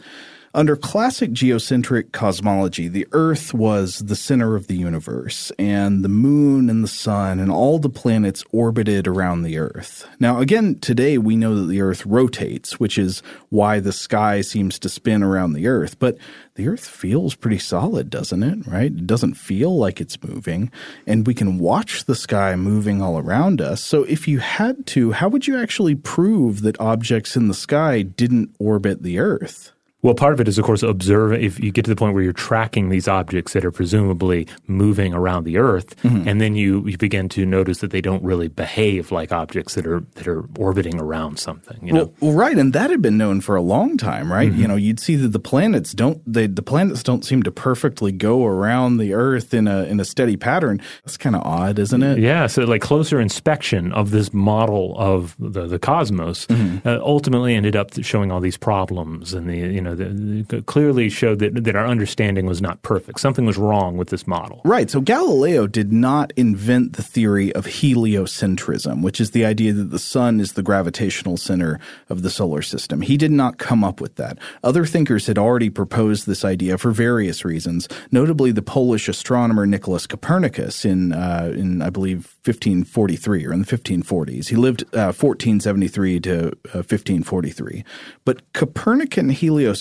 Under classic geocentric cosmology, the Earth was the center of the universe, and the moon and the sun and all the planets orbited around the Earth. Now, again, today we know that the Earth rotates, which is why the sky seems to spin around the Earth, but the Earth feels pretty solid, doesn't it? Right? It doesn't feel like it's moving, and we can watch the sky moving all around us. So, if you had to, how would you actually prove that objects in the sky didn't orbit the Earth? Well, part of it is, of course, observe. If you get to the point where you're tracking these objects that are presumably moving around the Earth, mm-hmm. and then you, you begin to notice that they don't really behave like objects that are that are orbiting around something. You know? well, right, and that had been known for a long time, right? Mm-hmm. You know, you'd see that the planets don't they, the planets don't seem to perfectly go around the Earth in a in a steady pattern. That's kind of odd, isn't it? Yeah. So, like closer inspection of this model of the the cosmos mm-hmm. uh, ultimately ended up showing all these problems and the you know the, clearly showed that, that our understanding was not perfect. Something was wrong with this model. Right. So Galileo did not invent the theory of heliocentrism, which is the idea that the sun is the gravitational center of the solar system. He did not come up with that. Other thinkers had already proposed this idea for various reasons, notably the Polish astronomer Nicholas Copernicus in, uh, in I believe, 1543 or in the 1540s. He lived uh, 1473 to uh, 1543. But Copernican heliocentrism,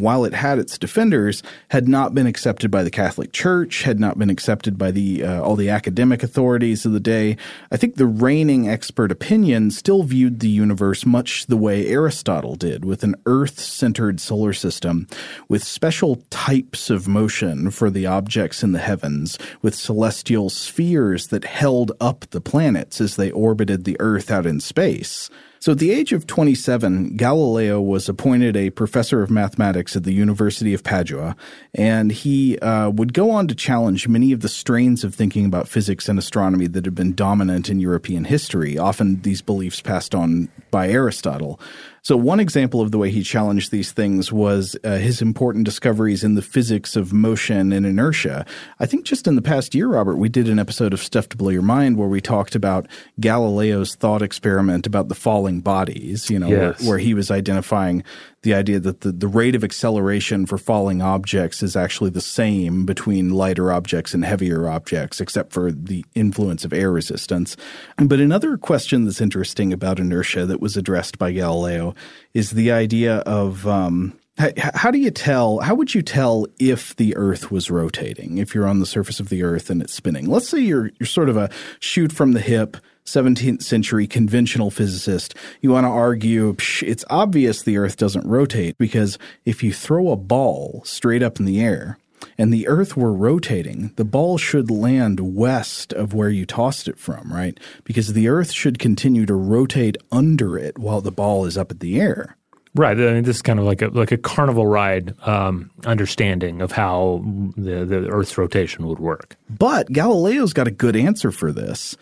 while it had its defenders, had not been accepted by the Catholic Church, had not been accepted by the uh, all the academic authorities of the day. I think the reigning expert opinion still viewed the universe much the way Aristotle did, with an Earth-centered solar system, with special types of motion for the objects in the heavens, with celestial spheres that held up the planets as they orbited the Earth out in space. So at the age of 27, Galileo was appointed a professor of mathematics at the University of Padua, and he uh, would go on to challenge many of the strains of thinking about physics and astronomy that had been dominant in European history, often these beliefs passed on by Aristotle. So, one example of the way he challenged these things was uh, his important discoveries in the physics of motion and inertia. I think just in the past year, Robert, we did an episode of Stuff to Blow Your Mind where we talked about Galileo's thought experiment about the falling bodies, you know, yes. where, where he was identifying the idea that the, the rate of acceleration for falling objects is actually the same between lighter objects and heavier objects, except for the influence of air resistance. But another question that's interesting about inertia that was addressed by Galileo is the idea of um, how, how do you tell? How would you tell if the Earth was rotating? If you're on the surface of the Earth and it's spinning, let's say you're you're sort of a shoot from the hip 17th century conventional physicist, you want to argue psh, it's obvious the Earth doesn't rotate because if you throw a ball straight up in the air and the Earth were rotating, the ball should land west of where you tossed it from, right? Because the Earth should continue to rotate under it while the ball is up in the air. Right. I mean, this is kind of like a like a carnival ride um, understanding of how the, the Earth's rotation would work. But Galileo's got a good answer for this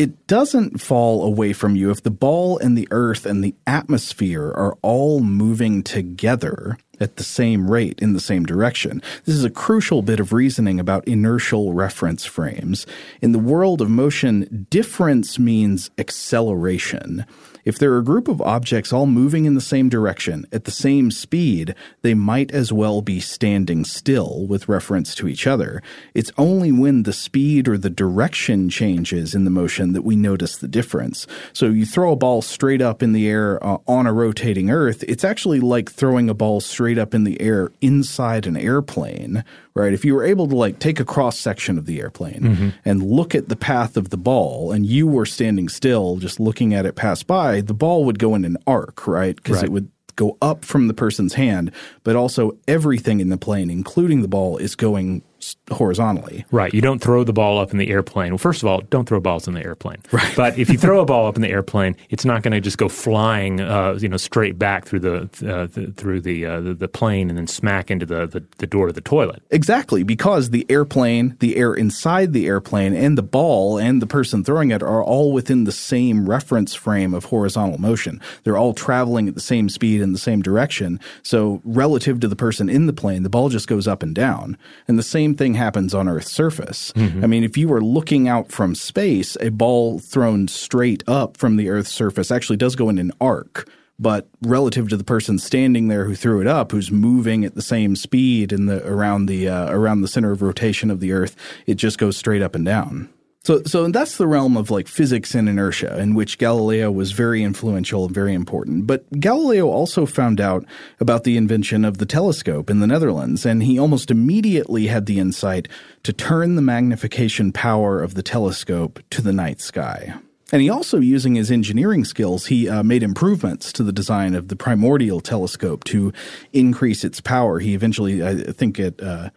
it doesn't fall away from you if the ball and the earth and the atmosphere are all moving together at the same rate in the same direction. This is a crucial bit of reasoning about inertial reference frames. In the world of motion, difference means acceleration. If there are a group of objects all moving in the same direction at the same speed, they might as well be standing still with reference to each other. It's only when the speed or the direction changes in the motion that we notice the difference. So you throw a ball straight up in the air uh, on a rotating Earth, it's actually like throwing a ball straight up in the air inside an airplane, right? If you were able to like take a cross section of the airplane mm-hmm. and look at the path of the ball and you were standing still just looking at it pass by, the ball would go in an arc, right? Because right. it would go up from the person's hand, but also everything in the plane, including the ball, is going horizontally. Right. You don't throw the ball up in the airplane. Well, first of all, don't throw balls in the airplane. Right. But if you throw a ball up in the airplane, it's not going to just go flying, uh, you know, straight back through the, uh, the through the, uh, the, the plane and then smack into the, the the door of the toilet. Exactly, because the airplane, the air inside the airplane, and the ball and the person throwing it are all within the same reference frame of horizontal motion. They're all traveling at the same speed in the same direction. So relative to the person in the plane, the ball just goes up and down. And the same same thing happens on Earth's surface. Mm-hmm. I mean, if you were looking out from space, a ball thrown straight up from the Earth's surface actually does go in an arc. But relative to the person standing there who threw it up, who's moving at the same speed in the around the uh, around the center of rotation of the Earth, it just goes straight up and down. So, so that's the realm of like physics and inertia, in which Galileo was very influential and very important. But Galileo also found out about the invention of the telescope in the Netherlands, and he almost immediately had the insight to turn the magnification power of the telescope to the night sky. And he also, using his engineering skills, he uh, made improvements to the design of the primordial telescope to increase its power. He eventually, I think, it. Uh,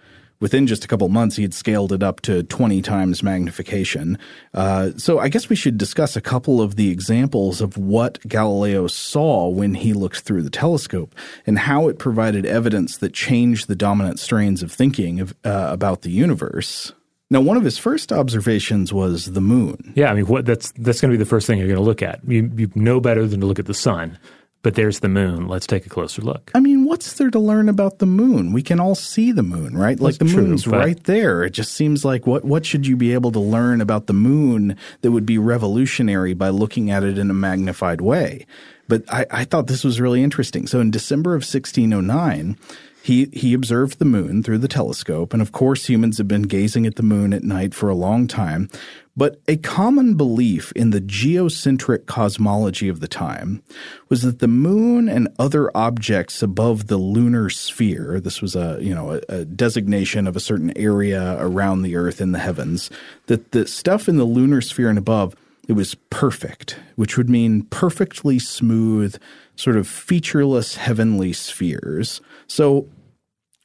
within just a couple months, he had scaled it up to 20 times magnification. Uh, so I guess we should discuss a couple of the examples of what Galileo saw when he looked through the telescope and how it provided evidence that changed the dominant strains of thinking of, uh, about the universe. Now, one of his first observations was the moon. Yeah, I mean, what, that's that's going to be the first thing you're going to look at. You, you know better than to look at the sun. But there's the moon. Let's take a closer look. I mean, what's there to learn about the moon? We can all see the moon, right? Like That's the moon's true, right there. It just seems like what what should you be able to learn about the moon that would be revolutionary by looking at it in a magnified way? But I, I thought this was really interesting. So in December of 1609, he, he observed the moon through the telescope, and of course, humans have been gazing at the moon at night for a long time. But a common belief in the geocentric cosmology of the time was that the moon and other objects above the lunar sphere, this was a, you know, a, a designation of a certain area around the earth in the heavens, that the stuff in the lunar sphere and above, it was perfect, which would mean perfectly smooth, sort of featureless heavenly spheres. So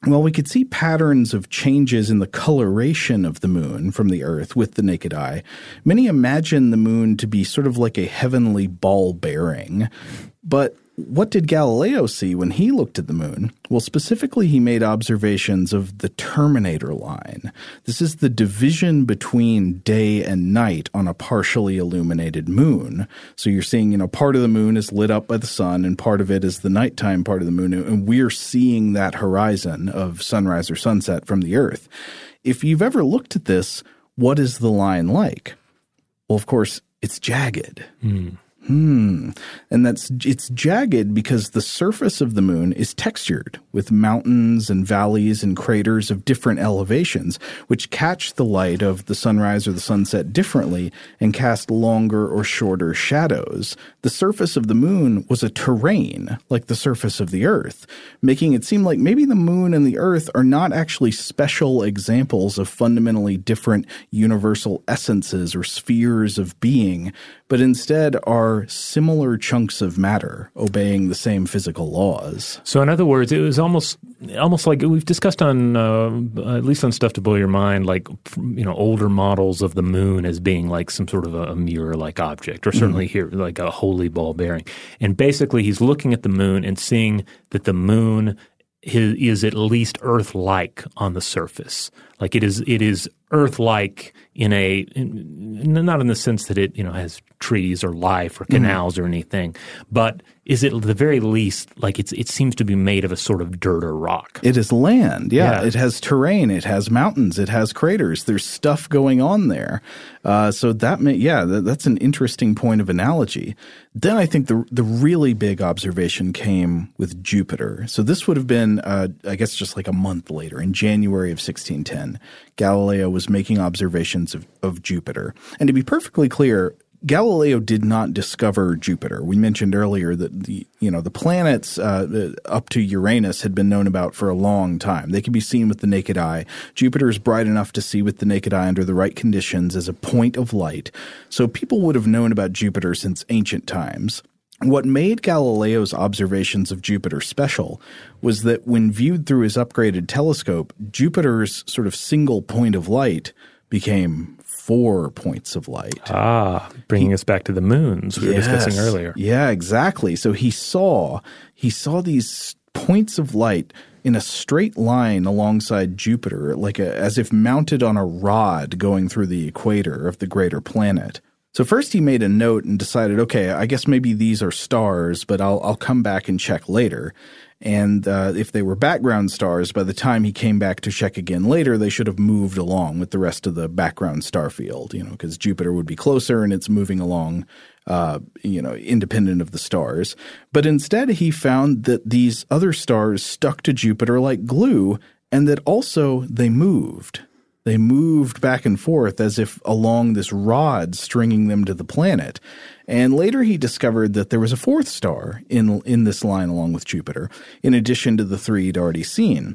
well, we could see patterns of changes in the coloration of the moon from the Earth with the naked eye. Many imagine the moon to be sort of like a heavenly ball bearing, but what did Galileo see when he looked at the moon? Well, specifically, he made observations of the terminator line. This is the division between day and night on a partially illuminated moon. So you're seeing, you know, part of the moon is lit up by the sun and part of it is the nighttime part of the moon. And we're seeing that horizon of sunrise or sunset from the earth. If you've ever looked at this, what is the line like? Well, of course, it's jagged. Mm. Hmm. And that's it's jagged because the surface of the moon is textured with mountains and valleys and craters of different elevations, which catch the light of the sunrise or the sunset differently and cast longer or shorter shadows. The surface of the moon was a terrain like the surface of the earth, making it seem like maybe the moon and the earth are not actually special examples of fundamentally different universal essences or spheres of being, but instead are similar chunks of matter obeying the same physical laws. So, in other words, it was almost almost like we've discussed on uh, at least on stuff to blow your mind, like you know older models of the moon as being like some sort of a, mirror-like object, or certainly mm-hmm. here like a holy ball bearing. And basically, he's looking at the moon and seeing that the moon is at least Earth-like on the surface. Like it is, it is Earth-like in a in, not in the sense that it you know has trees or life or canals mm. or anything. But is it at the very least like it's it seems to be made of a sort of dirt or rock? It is land. Yeah, yeah. it has terrain. It has mountains. It has craters. There's stuff going on there. Uh, so that may, yeah, that, that's an interesting point of analogy. Then I think the the really big observation came with Jupiter. So this would have been, uh, I guess, just like a month later in January of 1610. Galileo was making observations of, of Jupiter, and to be perfectly clear, Galileo did not discover Jupiter. We mentioned earlier that the you know the planets uh, up to Uranus had been known about for a long time. They can be seen with the naked eye. Jupiter is bright enough to see with the naked eye under the right conditions as a point of light. So people would have known about Jupiter since ancient times. What made Galileo's observations of Jupiter special was that when viewed through his upgraded telescope, Jupiter's sort of single point of light became four points of light. Ah, bringing he, us back to the moons we yes, were discussing earlier. Yeah, exactly. So he saw he saw these points of light in a straight line alongside Jupiter, like a, as if mounted on a rod going through the equator of the greater planet. So first he made a note and decided, okay, I guess maybe these are stars, but I'll I'll come back and check later. And uh, if they were background stars, by the time he came back to check again later, they should have moved along with the rest of the background star field, you know, because Jupiter would be closer and it's moving along, uh, you know, independent of the stars. But instead, he found that these other stars stuck to Jupiter like glue and that also they moved. They moved back and forth as if along this rod stringing them to the planet. And later he discovered that there was a fourth star in, in this line along with Jupiter, in addition to the three he'd already seen.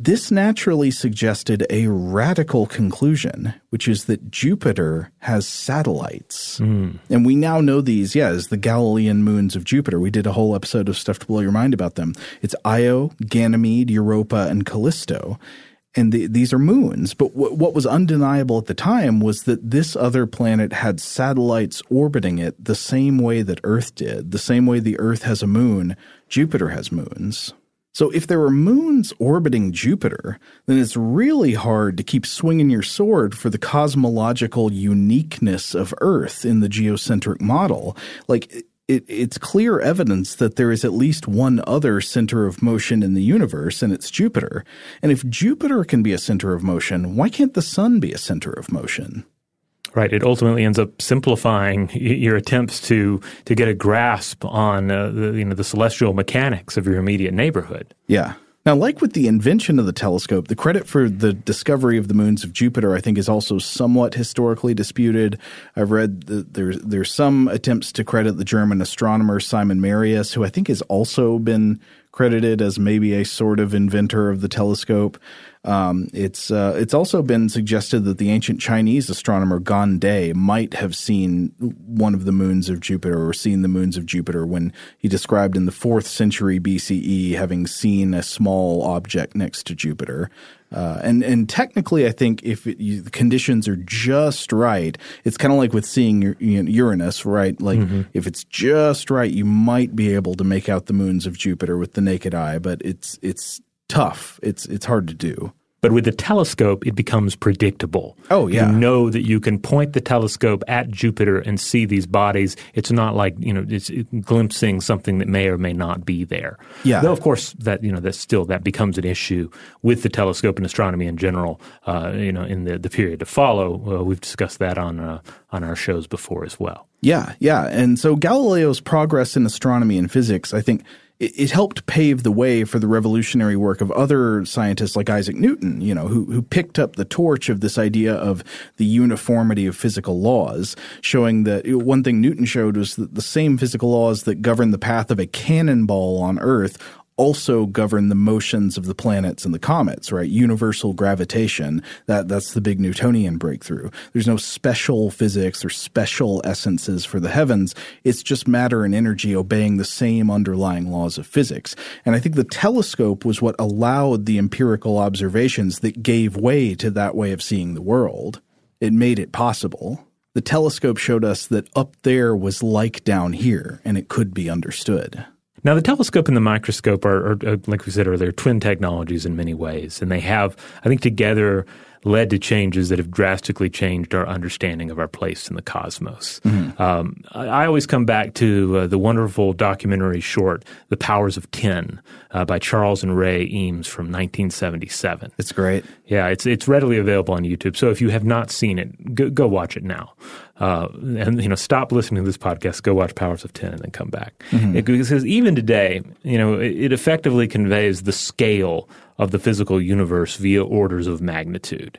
This naturally suggested a radical conclusion, which is that Jupiter has satellites. Mm. And we now know these, yeah, as the Galilean moons of Jupiter. We did a whole episode of Stuff to Blow Your Mind about them. It's Io, Ganymede, Europa, and Callisto and the, these are moons. But w- what was undeniable at the time was that this other planet had satellites orbiting it the same way that Earth did, the same way the Earth has a moon, Jupiter has moons. So if there are moons orbiting Jupiter, then it's really hard to keep swinging your sword for the cosmological uniqueness of Earth in the geocentric model. Like it, it's clear evidence that there is at least one other center of motion in the universe, and it's Jupiter. And if Jupiter can be a center of motion, why can't the sun be a center of motion? Right. It ultimately ends up simplifying your attempts to to get a grasp on uh, the you know the celestial mechanics of your immediate neighborhood. Yeah. Now, like with the invention of the telescope, the credit for the discovery of the moons of Jupiter, I think, is also somewhat historically disputed. I've read that there's there's some attempts to credit the German astronomer Simon Marius, who I think has also been credited as maybe a sort of inventor of the telescope. Um, it's uh, it's also been suggested that the ancient Chinese astronomer Gan De might have seen one of the moons of Jupiter or seen the moons of Jupiter when he described in the fourth century BCE having seen a small object next to Jupiter. Uh, and and technically, I think if it, you, the conditions are just right, it's kind of like with seeing Uranus, right? Like mm-hmm. if it's just right, you might be able to make out the moons of Jupiter with the naked eye, but it's it's tough. It's it's hard to do. But with the telescope, it becomes predictable. Oh, yeah. You know that you can point the telescope at Jupiter and see these bodies. It's not like, you know, it's glimpsing something that may or may not be there. Yeah. Though, of course, that, you know, that still, that becomes an issue with the telescope and astronomy in general, uh, you know, in the, the period to follow. Uh, we've discussed that on, uh, on our shows before as well. Yeah, yeah. And so Galileo's progress in astronomy and physics, I think – it, it, helped pave the way for the revolutionary work of other scientists like Isaac Newton, you know, who, who picked up the torch of this idea of the uniformity of physical laws, showing that one thing Newton showed was that the same physical laws that govern the path of a cannonball on Earth also govern the motions of the planets and the comets, right? Universal gravitation. That that's the big Newtonian breakthrough. There's no special physics or special essences for the heavens. It's just matter and energy obeying the same underlying laws of physics. And I think the telescope was what allowed the empirical observations that gave way to that way of seeing the world. It made it possible. The telescope showed us that up there was like down here, and it could be understood. Now, the telescope and the microscope are, are, are, like we said earlier, twin technologies in many ways, and they have, I think, together led to changes that have drastically changed our understanding of our place in the cosmos. Mm-hmm. Um, I, I, always come back to uh, the wonderful documentary short, The Powers of Ten, uh, by Charles and Ray Eames from 1977. It's great. Yeah, it's, it's readily available on YouTube. So if you have not seen it, go, go watch it now. Uh, and you know, stop listening to this podcast, go watch Powers of Ten, and then come back. Mm-hmm. It, because even today, you know, it, it effectively conveys the scale of the physical universe via orders of magnitude.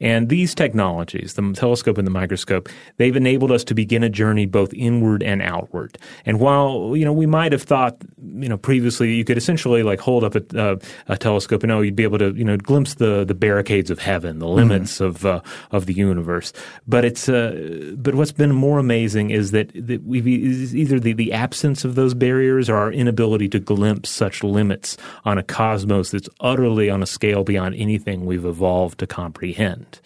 And these technologies, the telescope and the microscope, they've enabled us to begin a journey both inward and outward. And while, you know, we might have thought, you know, previously you could essentially like hold up a, uh, a telescope and oh, you'd be able to, you know, glimpse the, the barricades of heaven, the limits mm-hmm. of, uh, of the universe. But it's, uh, but what's been more amazing is that, that we've either the, the absence of those barriers or our inability to glimpse such limits on a cosmos that's utterly on a scale beyond anything we've evolved to comprehend.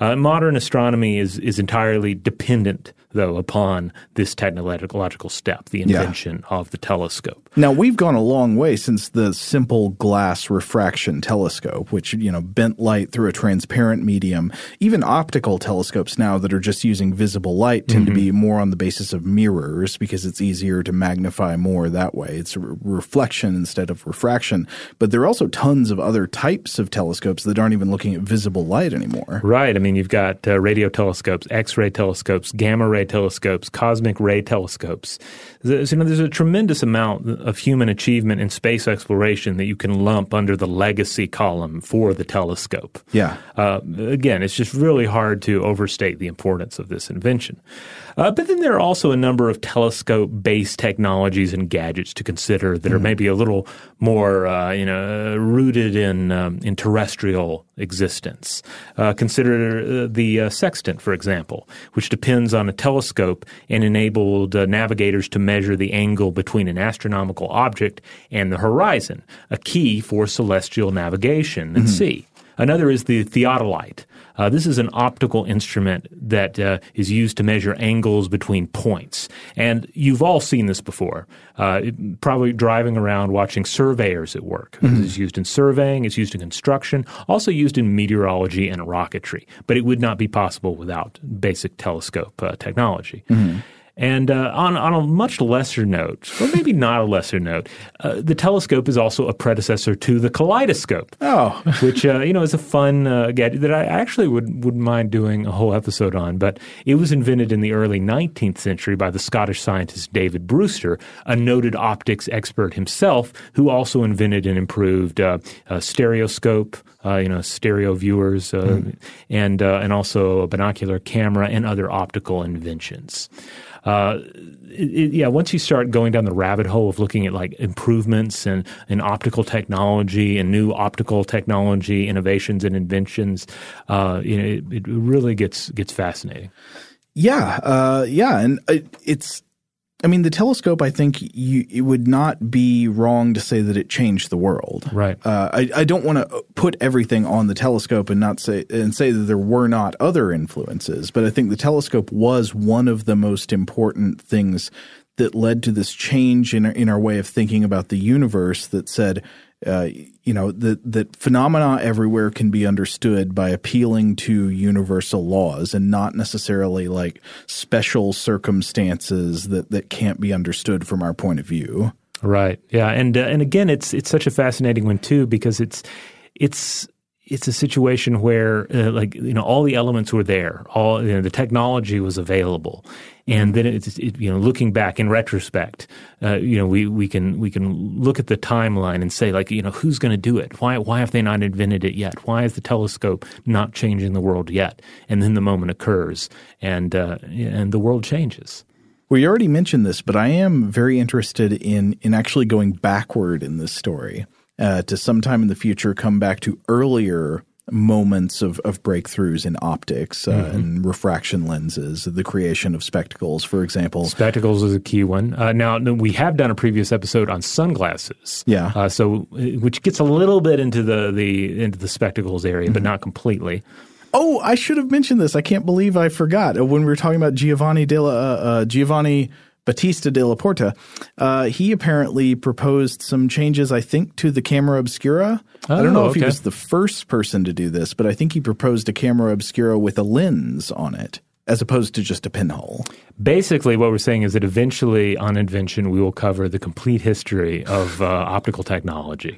Uh, modern astronomy is is entirely dependent though, upon this technological step, the invention yeah. of the telescope. Now, we've gone a long way since the simple glass refraction telescope, which, you know, bent light through a transparent medium. Even optical telescopes now that are just using visible light tend mm-hmm. to be more on the basis of mirrors because it's easier to magnify more that way. It's re- reflection instead of refraction. But there are also tons of other types of telescopes that aren't even looking at visible light anymore. Right. I mean, you've got uh, radio telescopes, X ray telescopes, gamma ray telescopes, cosmic ray telescopes. There's, you know, there's a tremendous amount of human achievement in space exploration that you can lump under the legacy column for the telescope. Yeah. Uh, again, it's just really hard to overstate the importance of this invention. Uh, but then there are also a number of telescope based technologies and gadgets to consider that mm. are maybe a little more, uh, you know, rooted in, um, in terrestrial existence. Uh, consider uh, the uh, sextant, for example, which depends on a telescope and enabled uh, navigators to measure the angle between an astronomical object and the horizon, a key for celestial navigation and mm-hmm. sea. Another is the theodolite, uh, this is an optical instrument that uh, is used to measure angles between points. And you've all seen this before, uh, probably driving around watching surveyors at work. Mm-hmm. It's used in surveying, it's used in construction, also used in meteorology and rocketry. But it would not be possible without basic telescope uh, technology. Mm-hmm. And uh, on, on a much lesser note, or maybe not a lesser note, uh, the telescope is also a predecessor to the kaleidoscope. Oh. which, uh, you know, is a fun uh, gadget that I actually would, wouldn't mind doing a whole episode on. But it was invented in the early 19th century by the Scottish scientist David Brewster, a noted optics expert himself, who also invented and improved uh, a stereoscope, uh, you know, stereo viewers, mm. and, and also a binocular camera and other optical inventions uh, it, yeah, once you start going down the rabbit hole of looking at like improvements and in, in optical technology and new optical technology innovations and inventions, uh, you know, it, it, really gets gets fascinating. Yeah, uh, yeah, and it's I mean, the telescope. I think you, it would not be wrong to say that it changed the world. Right. Uh, I, I don't want to put everything on the telescope and not say and say that there were not other influences, but I think the telescope was one of the most important things that led to this change in our, in our way of thinking about the universe. That said, uh, you know that that phenomena everywhere can be understood by appealing to universal laws and not necessarily like special circumstances that that can't be understood from our point of view. Right. Yeah. And uh, and again, it's it's such a fascinating one too because it's it's it's a situation where uh, like you know all the elements were there. All you know, the technology was available. And then it's it, you know looking back in retrospect uh, you know we, we can we can look at the timeline and say like you know who's going to do it? Why why have they not invented it yet? Why is the telescope not changing the world yet? And then the moment occurs and uh, and the world changes. You already mentioned this, but I am very interested in in actually going backward in this story uh, to sometime in the future come back to earlier moments of, of breakthroughs in optics uh, mm-hmm. and refraction lenses, the creation of spectacles, for example. Spectacles is a key one. Uh, now, we have done a previous episode on sunglasses. Yeah. Uh, so, uh, which gets a little bit into the, the into the spectacles area, mm-hmm. but not completely. Oh, I should have mentioned this. I can't believe I forgot. Uh, when we were talking about Giovanni de la, uh, Giovanni Battista de la Porta, uh, he apparently proposed some changes, I think, to the camera obscura. I don't know Oh, if he was the first person to do this, but I think he proposed a camera obscura with a lens on it, as opposed to just a pinhole. Basically, what we're saying is that eventually on Invention, we will cover the complete history of uh, optical technology.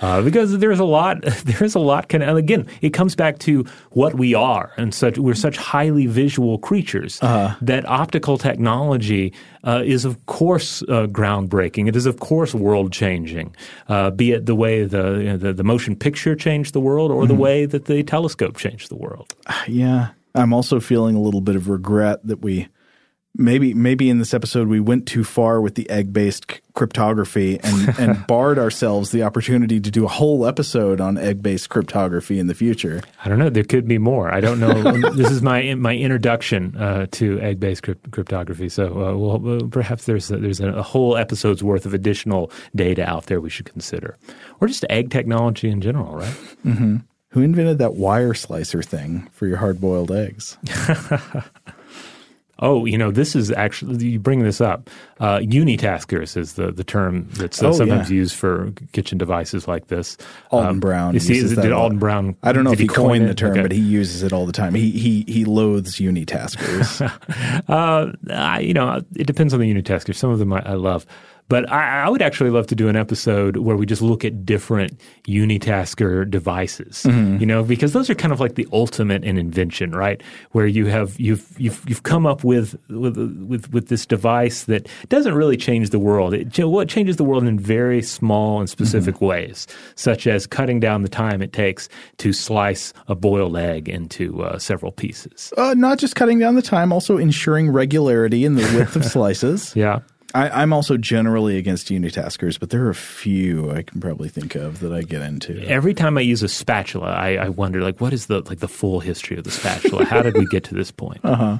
Uh, because there's a lot, there's a lot. Can, and again, it comes back to what we are, and such. We're such highly visual creatures that optical technology uh, is, of course, uh, groundbreaking. It is, of course, world changing. Uh, be it the way the, you know, the the motion picture changed the world, or the way that the telescope changed the world. Yeah. I'm also feeling a little bit of regret that we maybe maybe in this episode we went too far with the egg based c- cryptography and, and barred ourselves the opportunity to do a whole episode on egg based cryptography in the future. I don't know. There could be more. I don't know. this is my my introduction uh, to egg based crypt- cryptography. So, uh, well, perhaps there's a, there's a, a whole episode's worth of additional data out there we should consider, or just egg technology in general, right? Who invented that wire slicer thing for your hard boiled eggs? Oh, you know, this is actually you bring this up. Uh, unitaskers is the the term that's uh, Oh, sometimes yeah. used for kitchen devices like this. Alton Um, Brown. You see, uses is- that did a lot. Alton Brown? I don't know if he, coin coined it? the term, Okay. but he uses it all the time. He he he loathes unitaskers. Uh, I, you know, it depends on the unitasker. Some of them I, I love, but I, I would actually love to do an episode where we just look at different unitasker devices. You know, because those are kind of like the ultimate in invention, right? Where you have you've you've you've come up with with with, with this device that doesn't really change the world. It well, it changes the world in very small and specific ways, such as cutting down the time it takes to slice a boiled egg into uh, several pieces. uh, not just cutting down the time, also ensuring regularity in the width of slices. Yeah. I, I'm also generally against unitaskers, but there are a few I can probably think of that I get into. Every time I use a spatula, I, I wonder like what is the like the full history of the spatula? How did we get to this point? Uh-huh.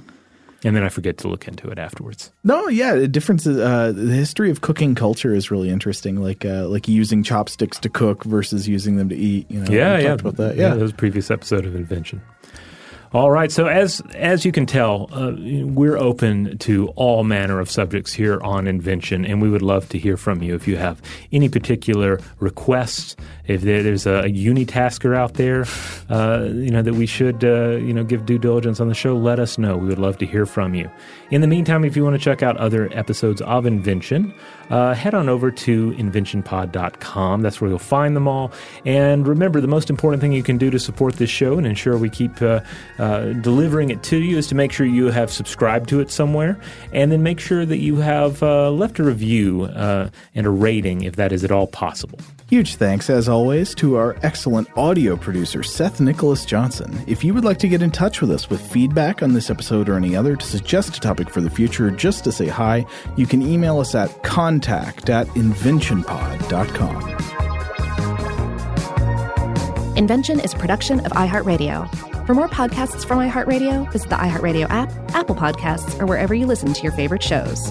And then I forget to look into it afterwards. No, yeah, the difference. is, Uh, the history of cooking culture is really interesting. Like uh, like using chopsticks to cook versus using them to eat. You know, Yeah, we yeah. talked about that. Yeah, that was a previous episode of Invention. All right. So as as you can tell, uh, we're open to all manner of subjects here on Invention, and we would love to hear from you if you have any particular requests. If there, there's a, unitasker out there, uh, you know that we should uh, you know give due diligence on the show, let us know. We would love to hear from you. In the meantime, if you want to check out other episodes of Invention, uh, head on over to inventionpod.com. That's where you'll find them all. And remember, the most important thing you can do to support this show and ensure we keep uh, uh, delivering it to you is to make sure you have subscribed to it somewhere, and then make sure that you have uh, left a review uh, and a rating if that is at all possible. Huge thanks, as always, to our excellent audio producer, Seth Nicholas Johnson. If you would like to get in touch with us with feedback on this episode or any other, to suggest a topic for the future, just to say hi, you can email us at contact at inventionpod.com. Invention is a production of iHeartRadio. For more podcasts from iHeartRadio, visit the iHeartRadio app, Apple Podcasts, or wherever you listen to your favorite shows.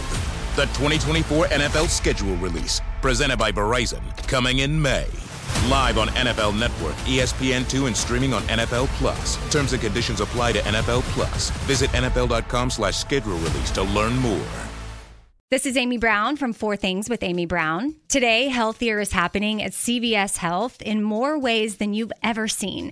The 2024 NFL schedule release, presented by Verizon, coming in May. Live on NFL Network, ESPN2, and streaming on NFL Plus. Terms and conditions apply to NFL Plus. Visit NFL.com slash schedule release to learn more. This is Amy Brown from Four Things with Amy Brown. Today, healthier is happening at CVS Health in more ways than you've ever seen.